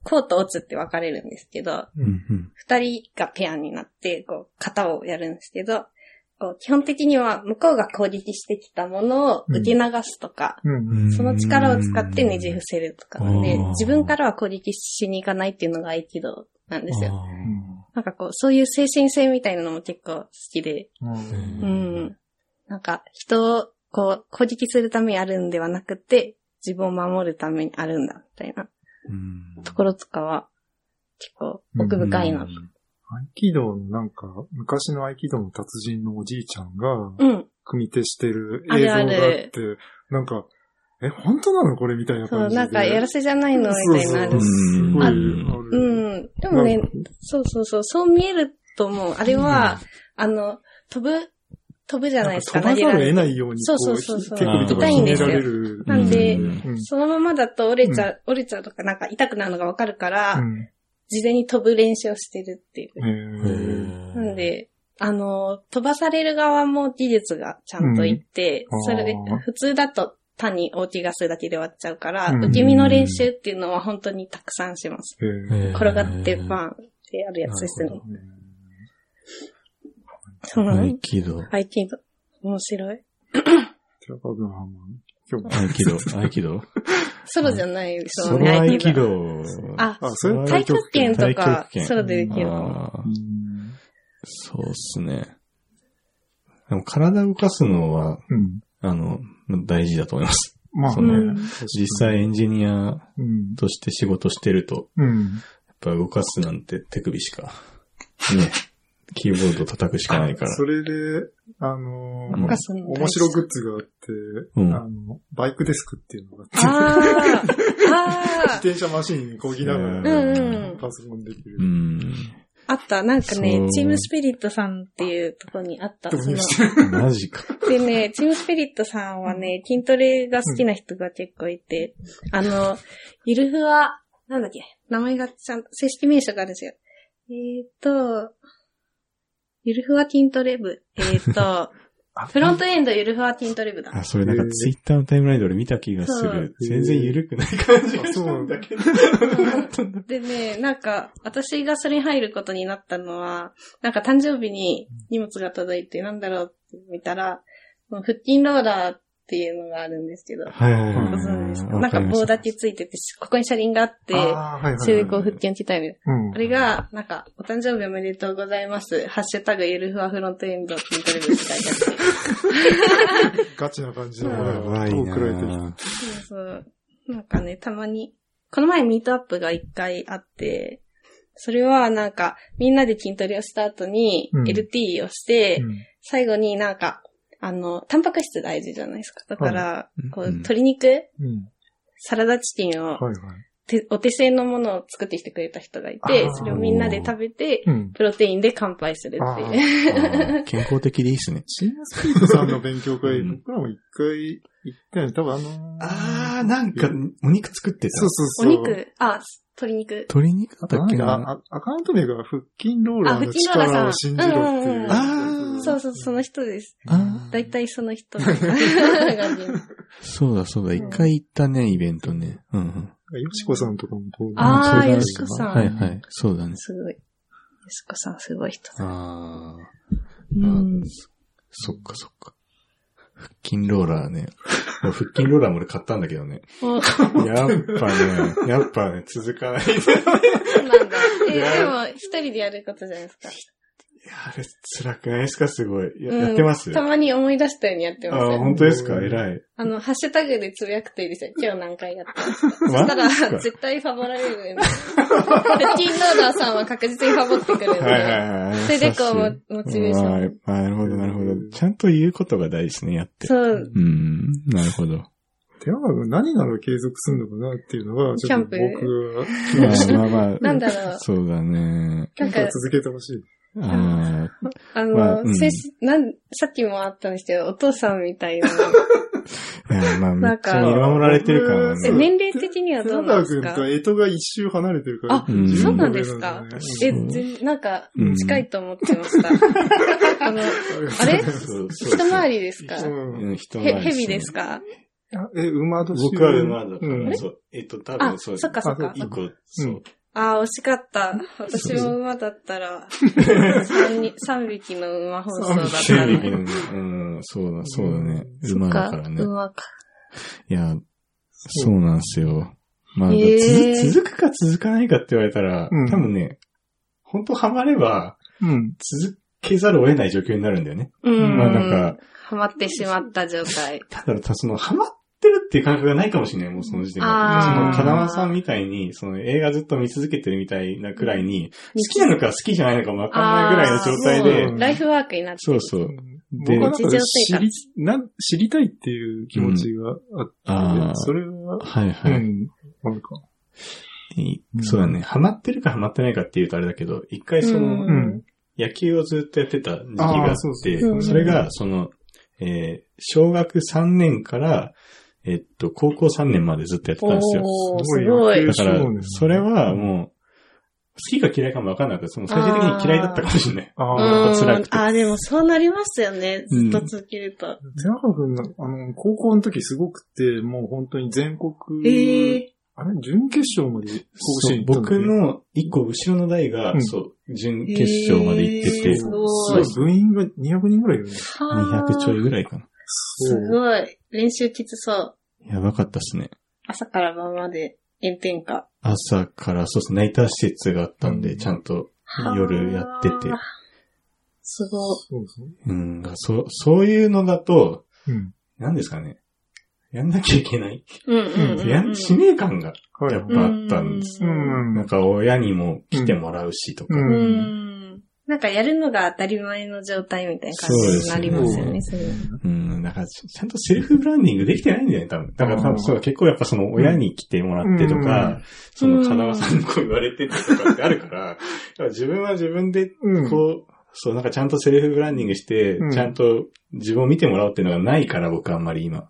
こうと落つって分かれるんですけど、うんうん。二人がペアになって、こう、型をやるんですけど、こう基本的には向こうが攻撃してきたものを受け流すとか、うん。その力を使ってねじ伏せるとかなんでうん、自分からは攻撃しに行かないっていうのが合気道なんですよ。あなんかこう、そういう精神性みたいなのも結構好きで、うん。ううん。ん。なんか、人を、こう、攻撃するためにあるんではなくて、自分を守るためにあるんだ、みたいな。ーうんところとかは、結構奥深いな。合気道のなん。か、昔の合気道の達人のおじいちゃん。が、うん。組み手してる映像があって、あるあるなん。か、え、本当なの？これみたいなそう、感じで。なんか、やらせじゃないのみたいなのあるあうる。ん。でもねなんか、そうそうそう、そう見えると思う。あれは、あの、飛ぶ、飛ぶじゃないですか、か飛ばざるを得投げられないように、そうこう、そうそうそう。手首とかひねられる。なんでうん。うん。そのままだと折れちゃう、折れちゃうとかなんか痛くなるのがわかるから、うん。事前に飛ぶ練習をしてるっていう。なんで、あの、飛ばされる側も技術がちゃんといって、うん。それで普通だと単に大怪我するだけで終わっちゃうから、うん受け身の練習っていうのは本当にたくさんします。転がってバーンってやるやつですね。へそうなの？合気道。合気道。面白い。ー寺川君はもう今日合気道。合気道？<laughs> ソロじゃないですそよね、の合気道。道。あ、あ、それ太極拳と太かソロでできるそうっすね。でも体を動かすのは、うん。あの、大事だと思います。まあそうねうんね。実際エンジニアうん。として仕事してると、うん。やっぱ動かすなんて手首しか、ね、<laughs> キーボード叩くしかないから。それで、あの面白グッズがあって、うんあの、バイクデスクっていうのがあって、<laughs> 自転車マシンにこぎながうんら、うんパソコンできる。うん。あった。なんかねチームスピリットさんっていうところにあった。その <laughs> マジか。でね、チームスピリットさんはね、筋トレが好きな人が結構いて、あの、ゆるふわ、なんだっけ、名前がちゃんと、正式名称があるんですよ。えーと、ゆるふわ筋トレ部。えーと、フロントエンドゆるふわ筋トレ部だ。あ、それなんかツイッターのタイムラインで俺見た気がする。全然緩くない感じがそうなんだけど。でね、なんか、私がそれに入ることになったのは、なんか誕生日に荷物が届いて、なんだろうって見たら、もう腹筋ローラーっていうのがあるんですけど、はいはいはい。ご存知です。かわなんか棒だけついてて、ここに車輪があって、あーはいはいはい。それでこう腹筋鍛える。うん。あれが、なんか、お誕生日おめでとうございます。ハッシュタグゆるふわフロントエンド筋トレ部って書いてあって。<laughs> ガチな感じのもうん。のそうそう。なんかね、たまに、この前ミートアップが一回あって、それはなんか、みんなで筋トレをした後にうん。LT をして、うん。最後になんか、あの、タンパク質大事じゃないですか。だから、こう、うん鶏肉、うん。サラダチキンをはいはい。てお手製のものを作ってきてくれた人がいあてー、それをみんなで食べて、うん。プロテインで乾杯するっていう。<laughs> 健康的でいいっすね。チームスピードさんの勉強会、うん僕らも一回行ったよね。多分あのーあー、なんか、お肉作ってた。そうそうそう。お肉、あ、鶏肉。鶏肉だったっけなアカウント名が腹筋ローラーのあ腹筋ローラーさん力を信じろっていう。うんうんうんあーそうそう、その人です。あだいたいその人 <laughs> <laughs> そうだそうだ、一回行ったね、イベントね。うんうん。よしこさんとかもこう、あーそうだねよしこさんはいはい。そうだね。すごい。よしこさんすごい人だ。ああ。うん。そっかそっか。腹筋ローラーね。も <laughs> う腹筋ローラーも俺買ったんだけどね。おやっぱね、やっぱね、続かない。いそうなんだ。え、でも、一人でやることじゃないですか。や、あれ辛くないですか？すごい。や,、うんやってます？たまに思い出したようにやってますあ。本当ですか？偉い。あの、ハッシュタグでつぶやくといいですよ。<laughs> 今日何回やったそしたら、か絶対ファボられるよね。腹筋ローラーさんは確実にファボってくるんで。はいはいはい。それでこうモモチベーションン。ああなるほどなるほど。ちゃんと言うことが大事ですね、やって。そう。うん、なるほど。手間が何なら継続するのかなっていうのが、ちょっとキャンプ僕は、まあまあまあ。なんだろう。<laughs> そうだね。なんか、続けてほしい。ああの、まあうん。なん、さっきもあったんですけど、お父さんみたいな。あ、<laughs> いやまあ、めっちゃ見守られてる感はえ、ね。年齢的にはど寺うなんですか？川君と干支が一周離れてるから。あうん。そうなんですか？え、なんかうん、近いと思ってました。<laughs> あの、あれ？一回りですか？うん。うん、人回へ、り蛇ですか？え、馬年僕は馬だかうん。ら、そう。えっと、多あ、分そう。そっかそっか。あ。一個、そう。あー、惜しかった。私も馬だったら、<laughs> 三に三匹の馬放送だった正ら。直のね、うん、そうだ、そうだね。馬だかからね。馬か。いや、そうなんですよ。まあ、へーつ続くか続かないかって言われたら、うん多分ね、本当ハマれば、うん。続けざるを得ない状況になるんだよね。うん。まあなんか、ハマってしまった状態。ただ、たその、ハマってるっていう感覚がないかもしれない、もうその時点で。その、風間さんみたいに、その映画ずっと見続けてるみたいなくらいに、好きなのか好きじゃないのかもわかんないぐらいの状態あでー、ライフワークになってる。そうそう。僕は知り、なん、知りたいっていう気持ちがあって、それは、はいはい。うん、あるか。そうだね。ハマってるかハマってないかっていうとあれだけど、一回その、うんうん。野球をずっとやってた時期があっあーそうそて、うそれが、その、えー小学3年から、えっと、高校3年までずっとやってたんですよ。すごい。だからそれはもう、好きか嫌いかもわかんなくて、その最終的に嫌いだったかもしれない。あうあ、ん辛くてあー、でもそうなりますよね。ずっと続けると。寺川君の、あの、高校の時すごくて、もう本当に全国、ええあれ？準決勝まで甲子そう園僕の一個後ろの代が、うんそう、準決勝まで行ってて、えーすすごい。部員が200人ぐらいいるね。はー200ちょいぐらいかな。すごい。練習きつそう。やばかったっすね。朝から晩まで炎天下。朝から、そうです、ナイター施設があったんで、うんちゃんと夜やってて。すごそうそう。うん、そう、そういうのだと、うん。何ですかね。やんなきゃいけない。い。うんうんうん、やん、使命感がはい。やっぱあったんです。うん。なんか親にも来てもらうしとか。ううんん。なんかやるのが当たり前の状態みたいな感じになりますよね、それはうん、だからちちゃんとセルフブランディングできてないんだよね、多分。だから多分そう、結構やっぱその親に来てもらってとか、うんその風間さんにこう言われててとかってあるから、やっぱ自分は自分でうん。こう、そう、なんかちゃんとセルフブランディングして、うんちゃんと自分を見てもらおうっていうのがないから、僕はあんまり今。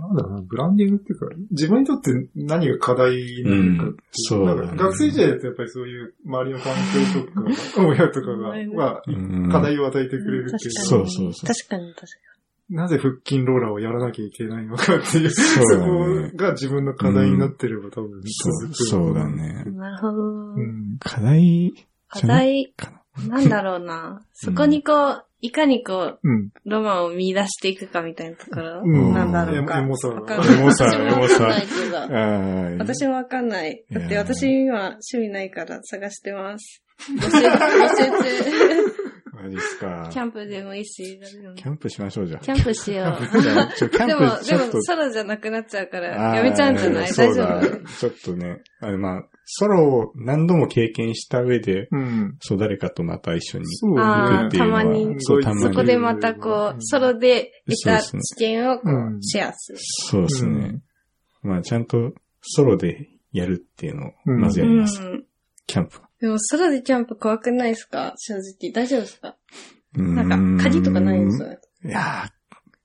なんだろうな、ブランディングっていうか、自分にとって何が課題なのかっていうんそうだね学生時代だとやっぱりそういう周りの環境とか、親とかが、課題を与えてくれるっていう。そうそうそう確かに確かなぜ腹筋ローラーをやらなきゃいけないのかっていう、そねこが自分の課題になってれば多分続く。そうだ。ね。に。なるほど。うん。課題課題、かなんだろうな。そこにこう、いかにこう、うん。ロマンを見出していくかみたいなところ、うんなんだろうか？エモさわかんないエモさ私もわかんないけどな。ああ、私もわかんない。だって私今趣味ないから探してます。<laughs> 募集、募集中。マジっすか。キャンプでもいいし、キャンプしましょうじゃあ。キャンプしよう。でも、でも、ソロじゃなくなっちゃうから、やめちゃうんじゃない？大丈夫？ちょっとね、あのまあ、ソロを何度も経験した上で、うん。そう、誰かとまた一緒にそうねあー。っていうのはたまにそう、たまに。そこでまたこう、ソロで得たそうです知見をこうシェアする。そうですね。まあ、ちゃんとソロでやるっていうのを、うんまずやります。うん。キャンプ。でも、ソロでキャンプ怖くないですか？正直。大丈夫ですか？ななんか、鍵とかないんですよ。いやー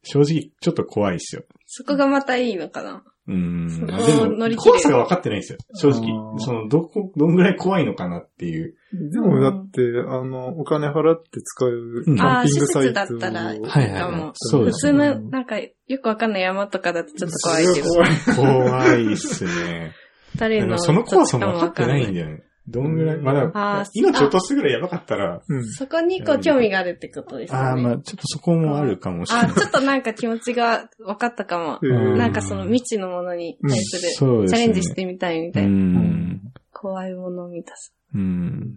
正直ちょっと怖いっすよ。そこがまたいいのかな？うん。そこでも、を乗り切れる怖さが分かってないんですよ。正あ直。ーその、どこ、どんぐらい怖いのかなっていう。でもだって、あの、お金払って使うキうんああ、ャンピン施グサイト設だったらいいはいはいかはいも。普そうです通ねの、なんか、よくわかんない山とかだとちょっと怖いけど。怖い。怖いっすね。誰のその怖さも分かってないんよ。だよね。どんぐらい、まだあー、命落とすぐらいやばかったら、うん。そこにこう興味があるってことですよね。ああ、まあちょっとそこもあるかもしれない。あちょっとなんか気持ちが分かったかも。うんなんかその未知のものに対する。チャレンジしてみたいみたういな。ん。怖いものを見たさ。うん。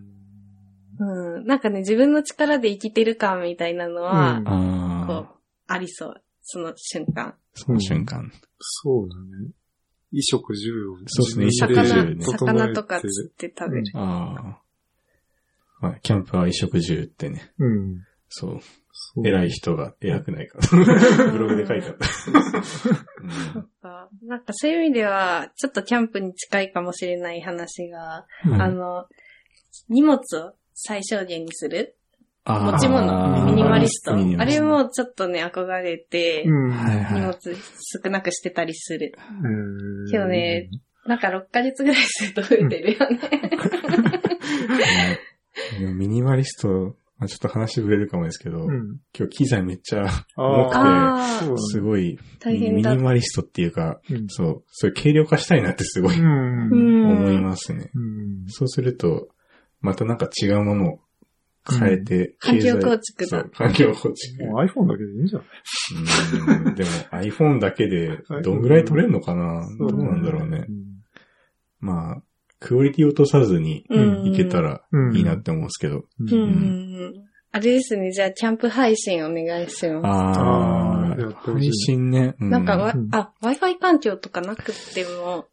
うん。なんかね、自分の力で生きてる感みたいなのは、うんこう、、ありそう。その瞬間。その瞬間。そうだね。衣食住を。そうですね自分で魚、ね魚とか釣って食べる。ああ。まあ、キャンプは衣食住ってね。うん。そう。そう偉い人が偉くないから。<laughs> ブログで書いてあった。そっかなんかそういう意味では、ちょっとキャンプに近いかもしれない話が、うんあの、荷物を最小限にする持ち物、ミニマリスト。あれもちょっとね、憧れて、うん。はいはい。荷物少なくしてたりする。えーけどね、なんか6ヶ月ぐらいすると増えてるよね。ミニマリスト、まあ、ちょっと話ぶれるかもですけど、うん。今日機材めっちゃあ重くてすごい、ミニ。マリストっていうか、うんそう、それ軽量化したいなってすごい思いますね。うん。そうすると、またなんか違うものを変えて、環境経済。構築だ。そう、環境構築。もう iPhone だけでいいんじゃない？うん。でも iPhone だけでどんぐらい撮れるのかな？どそううなんだろうね。うん。まあ、クオリティ落とさずにうん。いけたらうん。いいなって思うんですけど。うん。うん。うんうん。あれですね、じゃあ、キャンプ配信お願いします。ああ配信ね。うなんかわ、うんあ、Wi-Fi 環境とかなくても、うん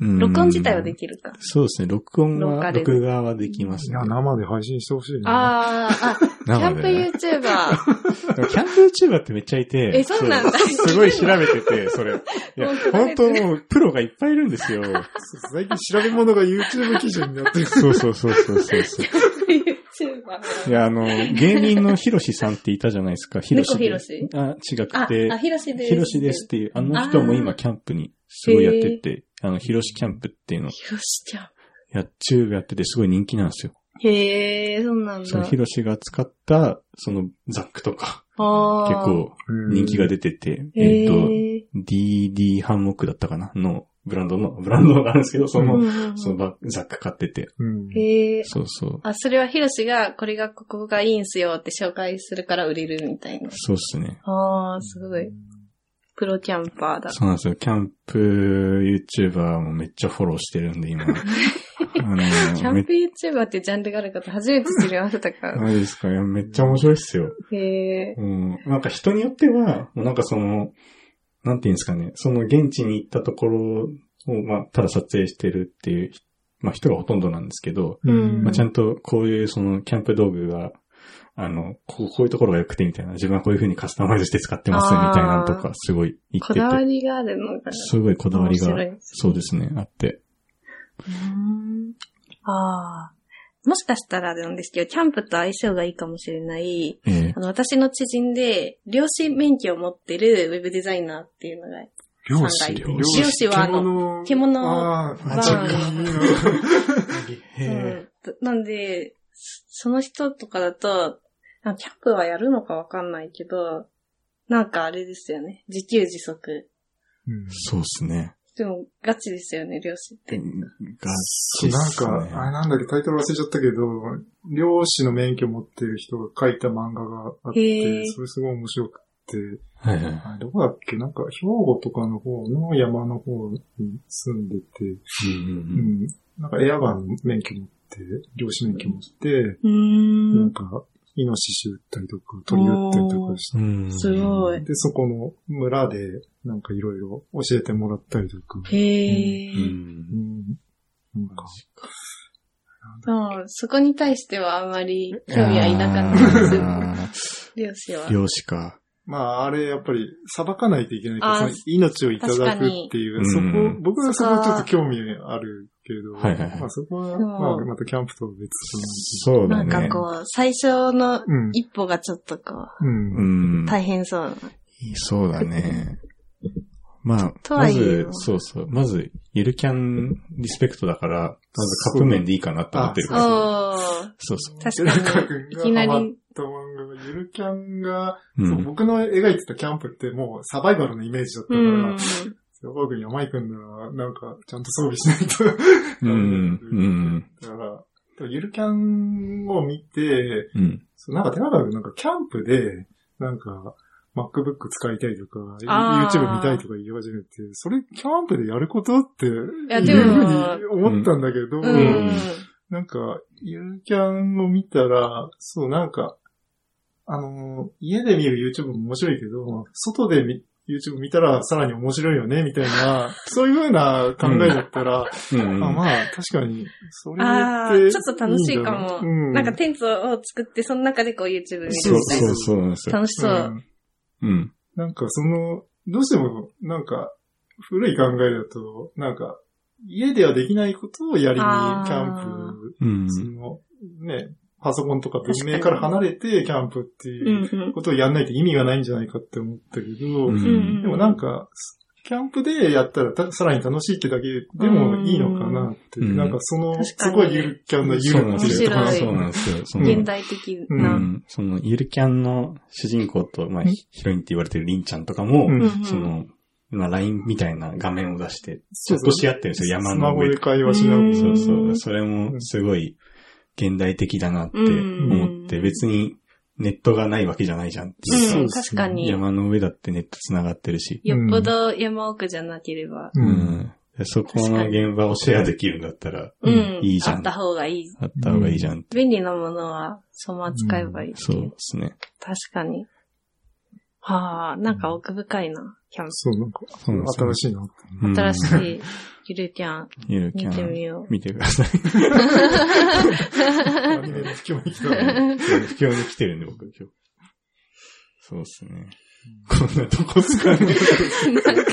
録音自体はできるか。そうですね。録音は、録画はできますねいや、。生で配信してほしいね。あー、あ、キャンプ YouTuber。<laughs> キャンプ YouTuber ってめっちゃいて。えそうなんだすごい調べてて、それ。いや、本当もう、プロがいっぱいいるんですよ。最近調べ物が YouTube 記事になってる。そうそうそうそうそうそう。YouTuber。いや、あの、芸人のヒロシさんっていたじゃないですか。ヒロシで。猫ヒロシ？あ、違あ、くてあ、、ヒロシです。ヒロシですっていう、あの人も今キャンプにすごいやってて、あの、ヒロシキャンプっていうの、ヒロシちゃん。や、チューブやっててすごい人気なんですよ。へえ、そうなんだ。そのヒロシが使った、そのザックとか、結構人気が出てて、へえっと、ー DD ハンモックだったかな？の、ブランドの、ブランドがあるんですけど、その、そのバザック買ってて、うん。へえ。そうそう。あ、それはヒロシが、これがここがいいんすよって紹介するから売れるみたいな。そうっすね。ああ、すごい。プロキャンパーだ。そうなんですよ。キャンプ YouTuber もめっちゃフォローしてるんで、今。<laughs> あのキャンプ YouTuber ってジャンルがある方初めて知りましたかめマジですかいやめっちゃ面白いっすよ。へえ。うん。なんか人によっては、もうなんかその、なんていうんですかね、その現地に行ったところを、まあ、ただ撮影してるっていう、まあ人がほとんどなんですけど、うんまあちゃんとこういうそのキャンプ道具が、あの、こうこういうところが良くてみたいな、自分はこういう風にカスタマイズして使ってますみたいなのとか、すごい言ってこだわて、りがあるのが。すごいこだわりがそうですね、あって。うん。ああ。もしかしたらなんですけど、キャンプと相性がいいかもしれない、ええ。あの、私の知人で、漁師免許を持ってるウェブデザイナーっていうのが、漁三師代漁漁師はあの獣あーマジかいいのへえうん、なんで、そその人とかだと、キャンプはやるのかわかんないけど、なんかあれですよね。自給自足。うんそうですね。でも、ガチですよね、漁師って。がそうなんか、あれなんだっけ、タイトル忘れちゃったけど、漁師の免許持ってる人が書いた漫画があっへてー、それすごい面白くて、はいはい。どこだっけ？なんか、兵庫とかの方の山の方に住んでて、うんうんううんん。なんかエアガンの免許持って、漁師免許持って、うーん。なんか、イノシシ撃ったりとか、鳥撃ったりとかして、うんすごい。で、そこの村で、なんかいろいろ教えてもらったりとか、へえ、うんうん。なんか、そう。そこに対してはあんまり興味はいなかったです。あ漁師はー。漁師か。まあ、あれ、やっぱり、裁かないといけないから、命をいただくっていう、そこうん、僕はそこちょっと興味あるけど、はいはいはいまあそこは、そうまあ、またキャンプとは別そうだね。なんかこう、最初のうん一歩がちょっとこう。う、うん。うん。大変そうな。そうだね。まあ、とはまいえず、そうそう。まず、ゆるキャンリスペクトだから、まずカップ麺でいいかなと思ってるから。そうそう。確かに。いきなりゆるキャンが、うん。そう僕の描いてたキャンプってもうサバイバルのイメージだったから、うん。寺川君やマイ君なら、なんか、ちゃんと装備しないと。うん。うん。だから、ゆるキャンを見て、うん。そうなんか寺川君なんかキャンプで、なんか、MacBook 使いたいとか、YouTube 見たいとか言い始めて、それキャンプでやることって、やいうふうに思ったんだけど、うん。なんか、ゆるキャンを見たら、そう、なんか、あの、家で見る YouTube も面白いけど、外で見 YouTube 見たらさらに面白いよね、みたいな、そういう風な考えだったら、うん。あまあ、確かに、それああ、ってちょっと楽しいかも。うん、なんかテントを作って、その中でこう YouTube 見るそうみたいな。そうそうなんですよ。楽しそう。うんうん。なんかその、どうしても、なんか、古い考えだと、なんか、家ではできないことをやりに、キャンプ、うん。その、ね、パソコンとか文明から離れてキャンプっていううんうん。ことをやんないと意味がないんじゃないかって思ったけど、うんうんでもなんか、キャンプでやったらたさらに楽しいってだけでもいいのかなって、うんなんかその、そこはゆるキャンのゆるっていうそうなんですよ。その現代的うな。うん。その、ゆるキャンの主人公と、まあ、ヒヒロインって言われてるリンちゃんとかも、うんうんその、まあ、LINE みたいな画面を出して、そうちょっとし合ってるんですよ、山スマホでの上で。会話しながら。そうそうう。んそれもすごい現代的だなってうん思って、別にネットがないわけじゃないじゃんっていうかうん、確かに。よ山の上だってネット繋がってるし。っぽど山奥じゃなければ。う。うんそこの現場をシェアできるんだったら、ううんん。いいじゃんあった方がいい。あった方がいいじゃんって。便利なものは、そのまま使えばいい。そうですね。確かに。はあ、なんか奥深いな、キャンそう、なんか、そうなんですよ新しいな。新しいゆるキャン、ゆるキ見てャン。みよう。見てください。アニメの不況に来たらそう不況に来てるんで、僕今日。そうですね。こんなとこつかねなんか、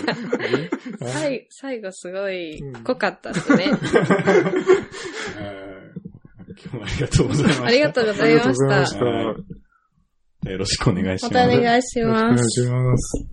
最 <laughs> 最後すごいうん濃かったですね。今日もありがとうございました。ありがとうございましたし。た。よろしくお願いします。またお願いしよろしくお願い。します。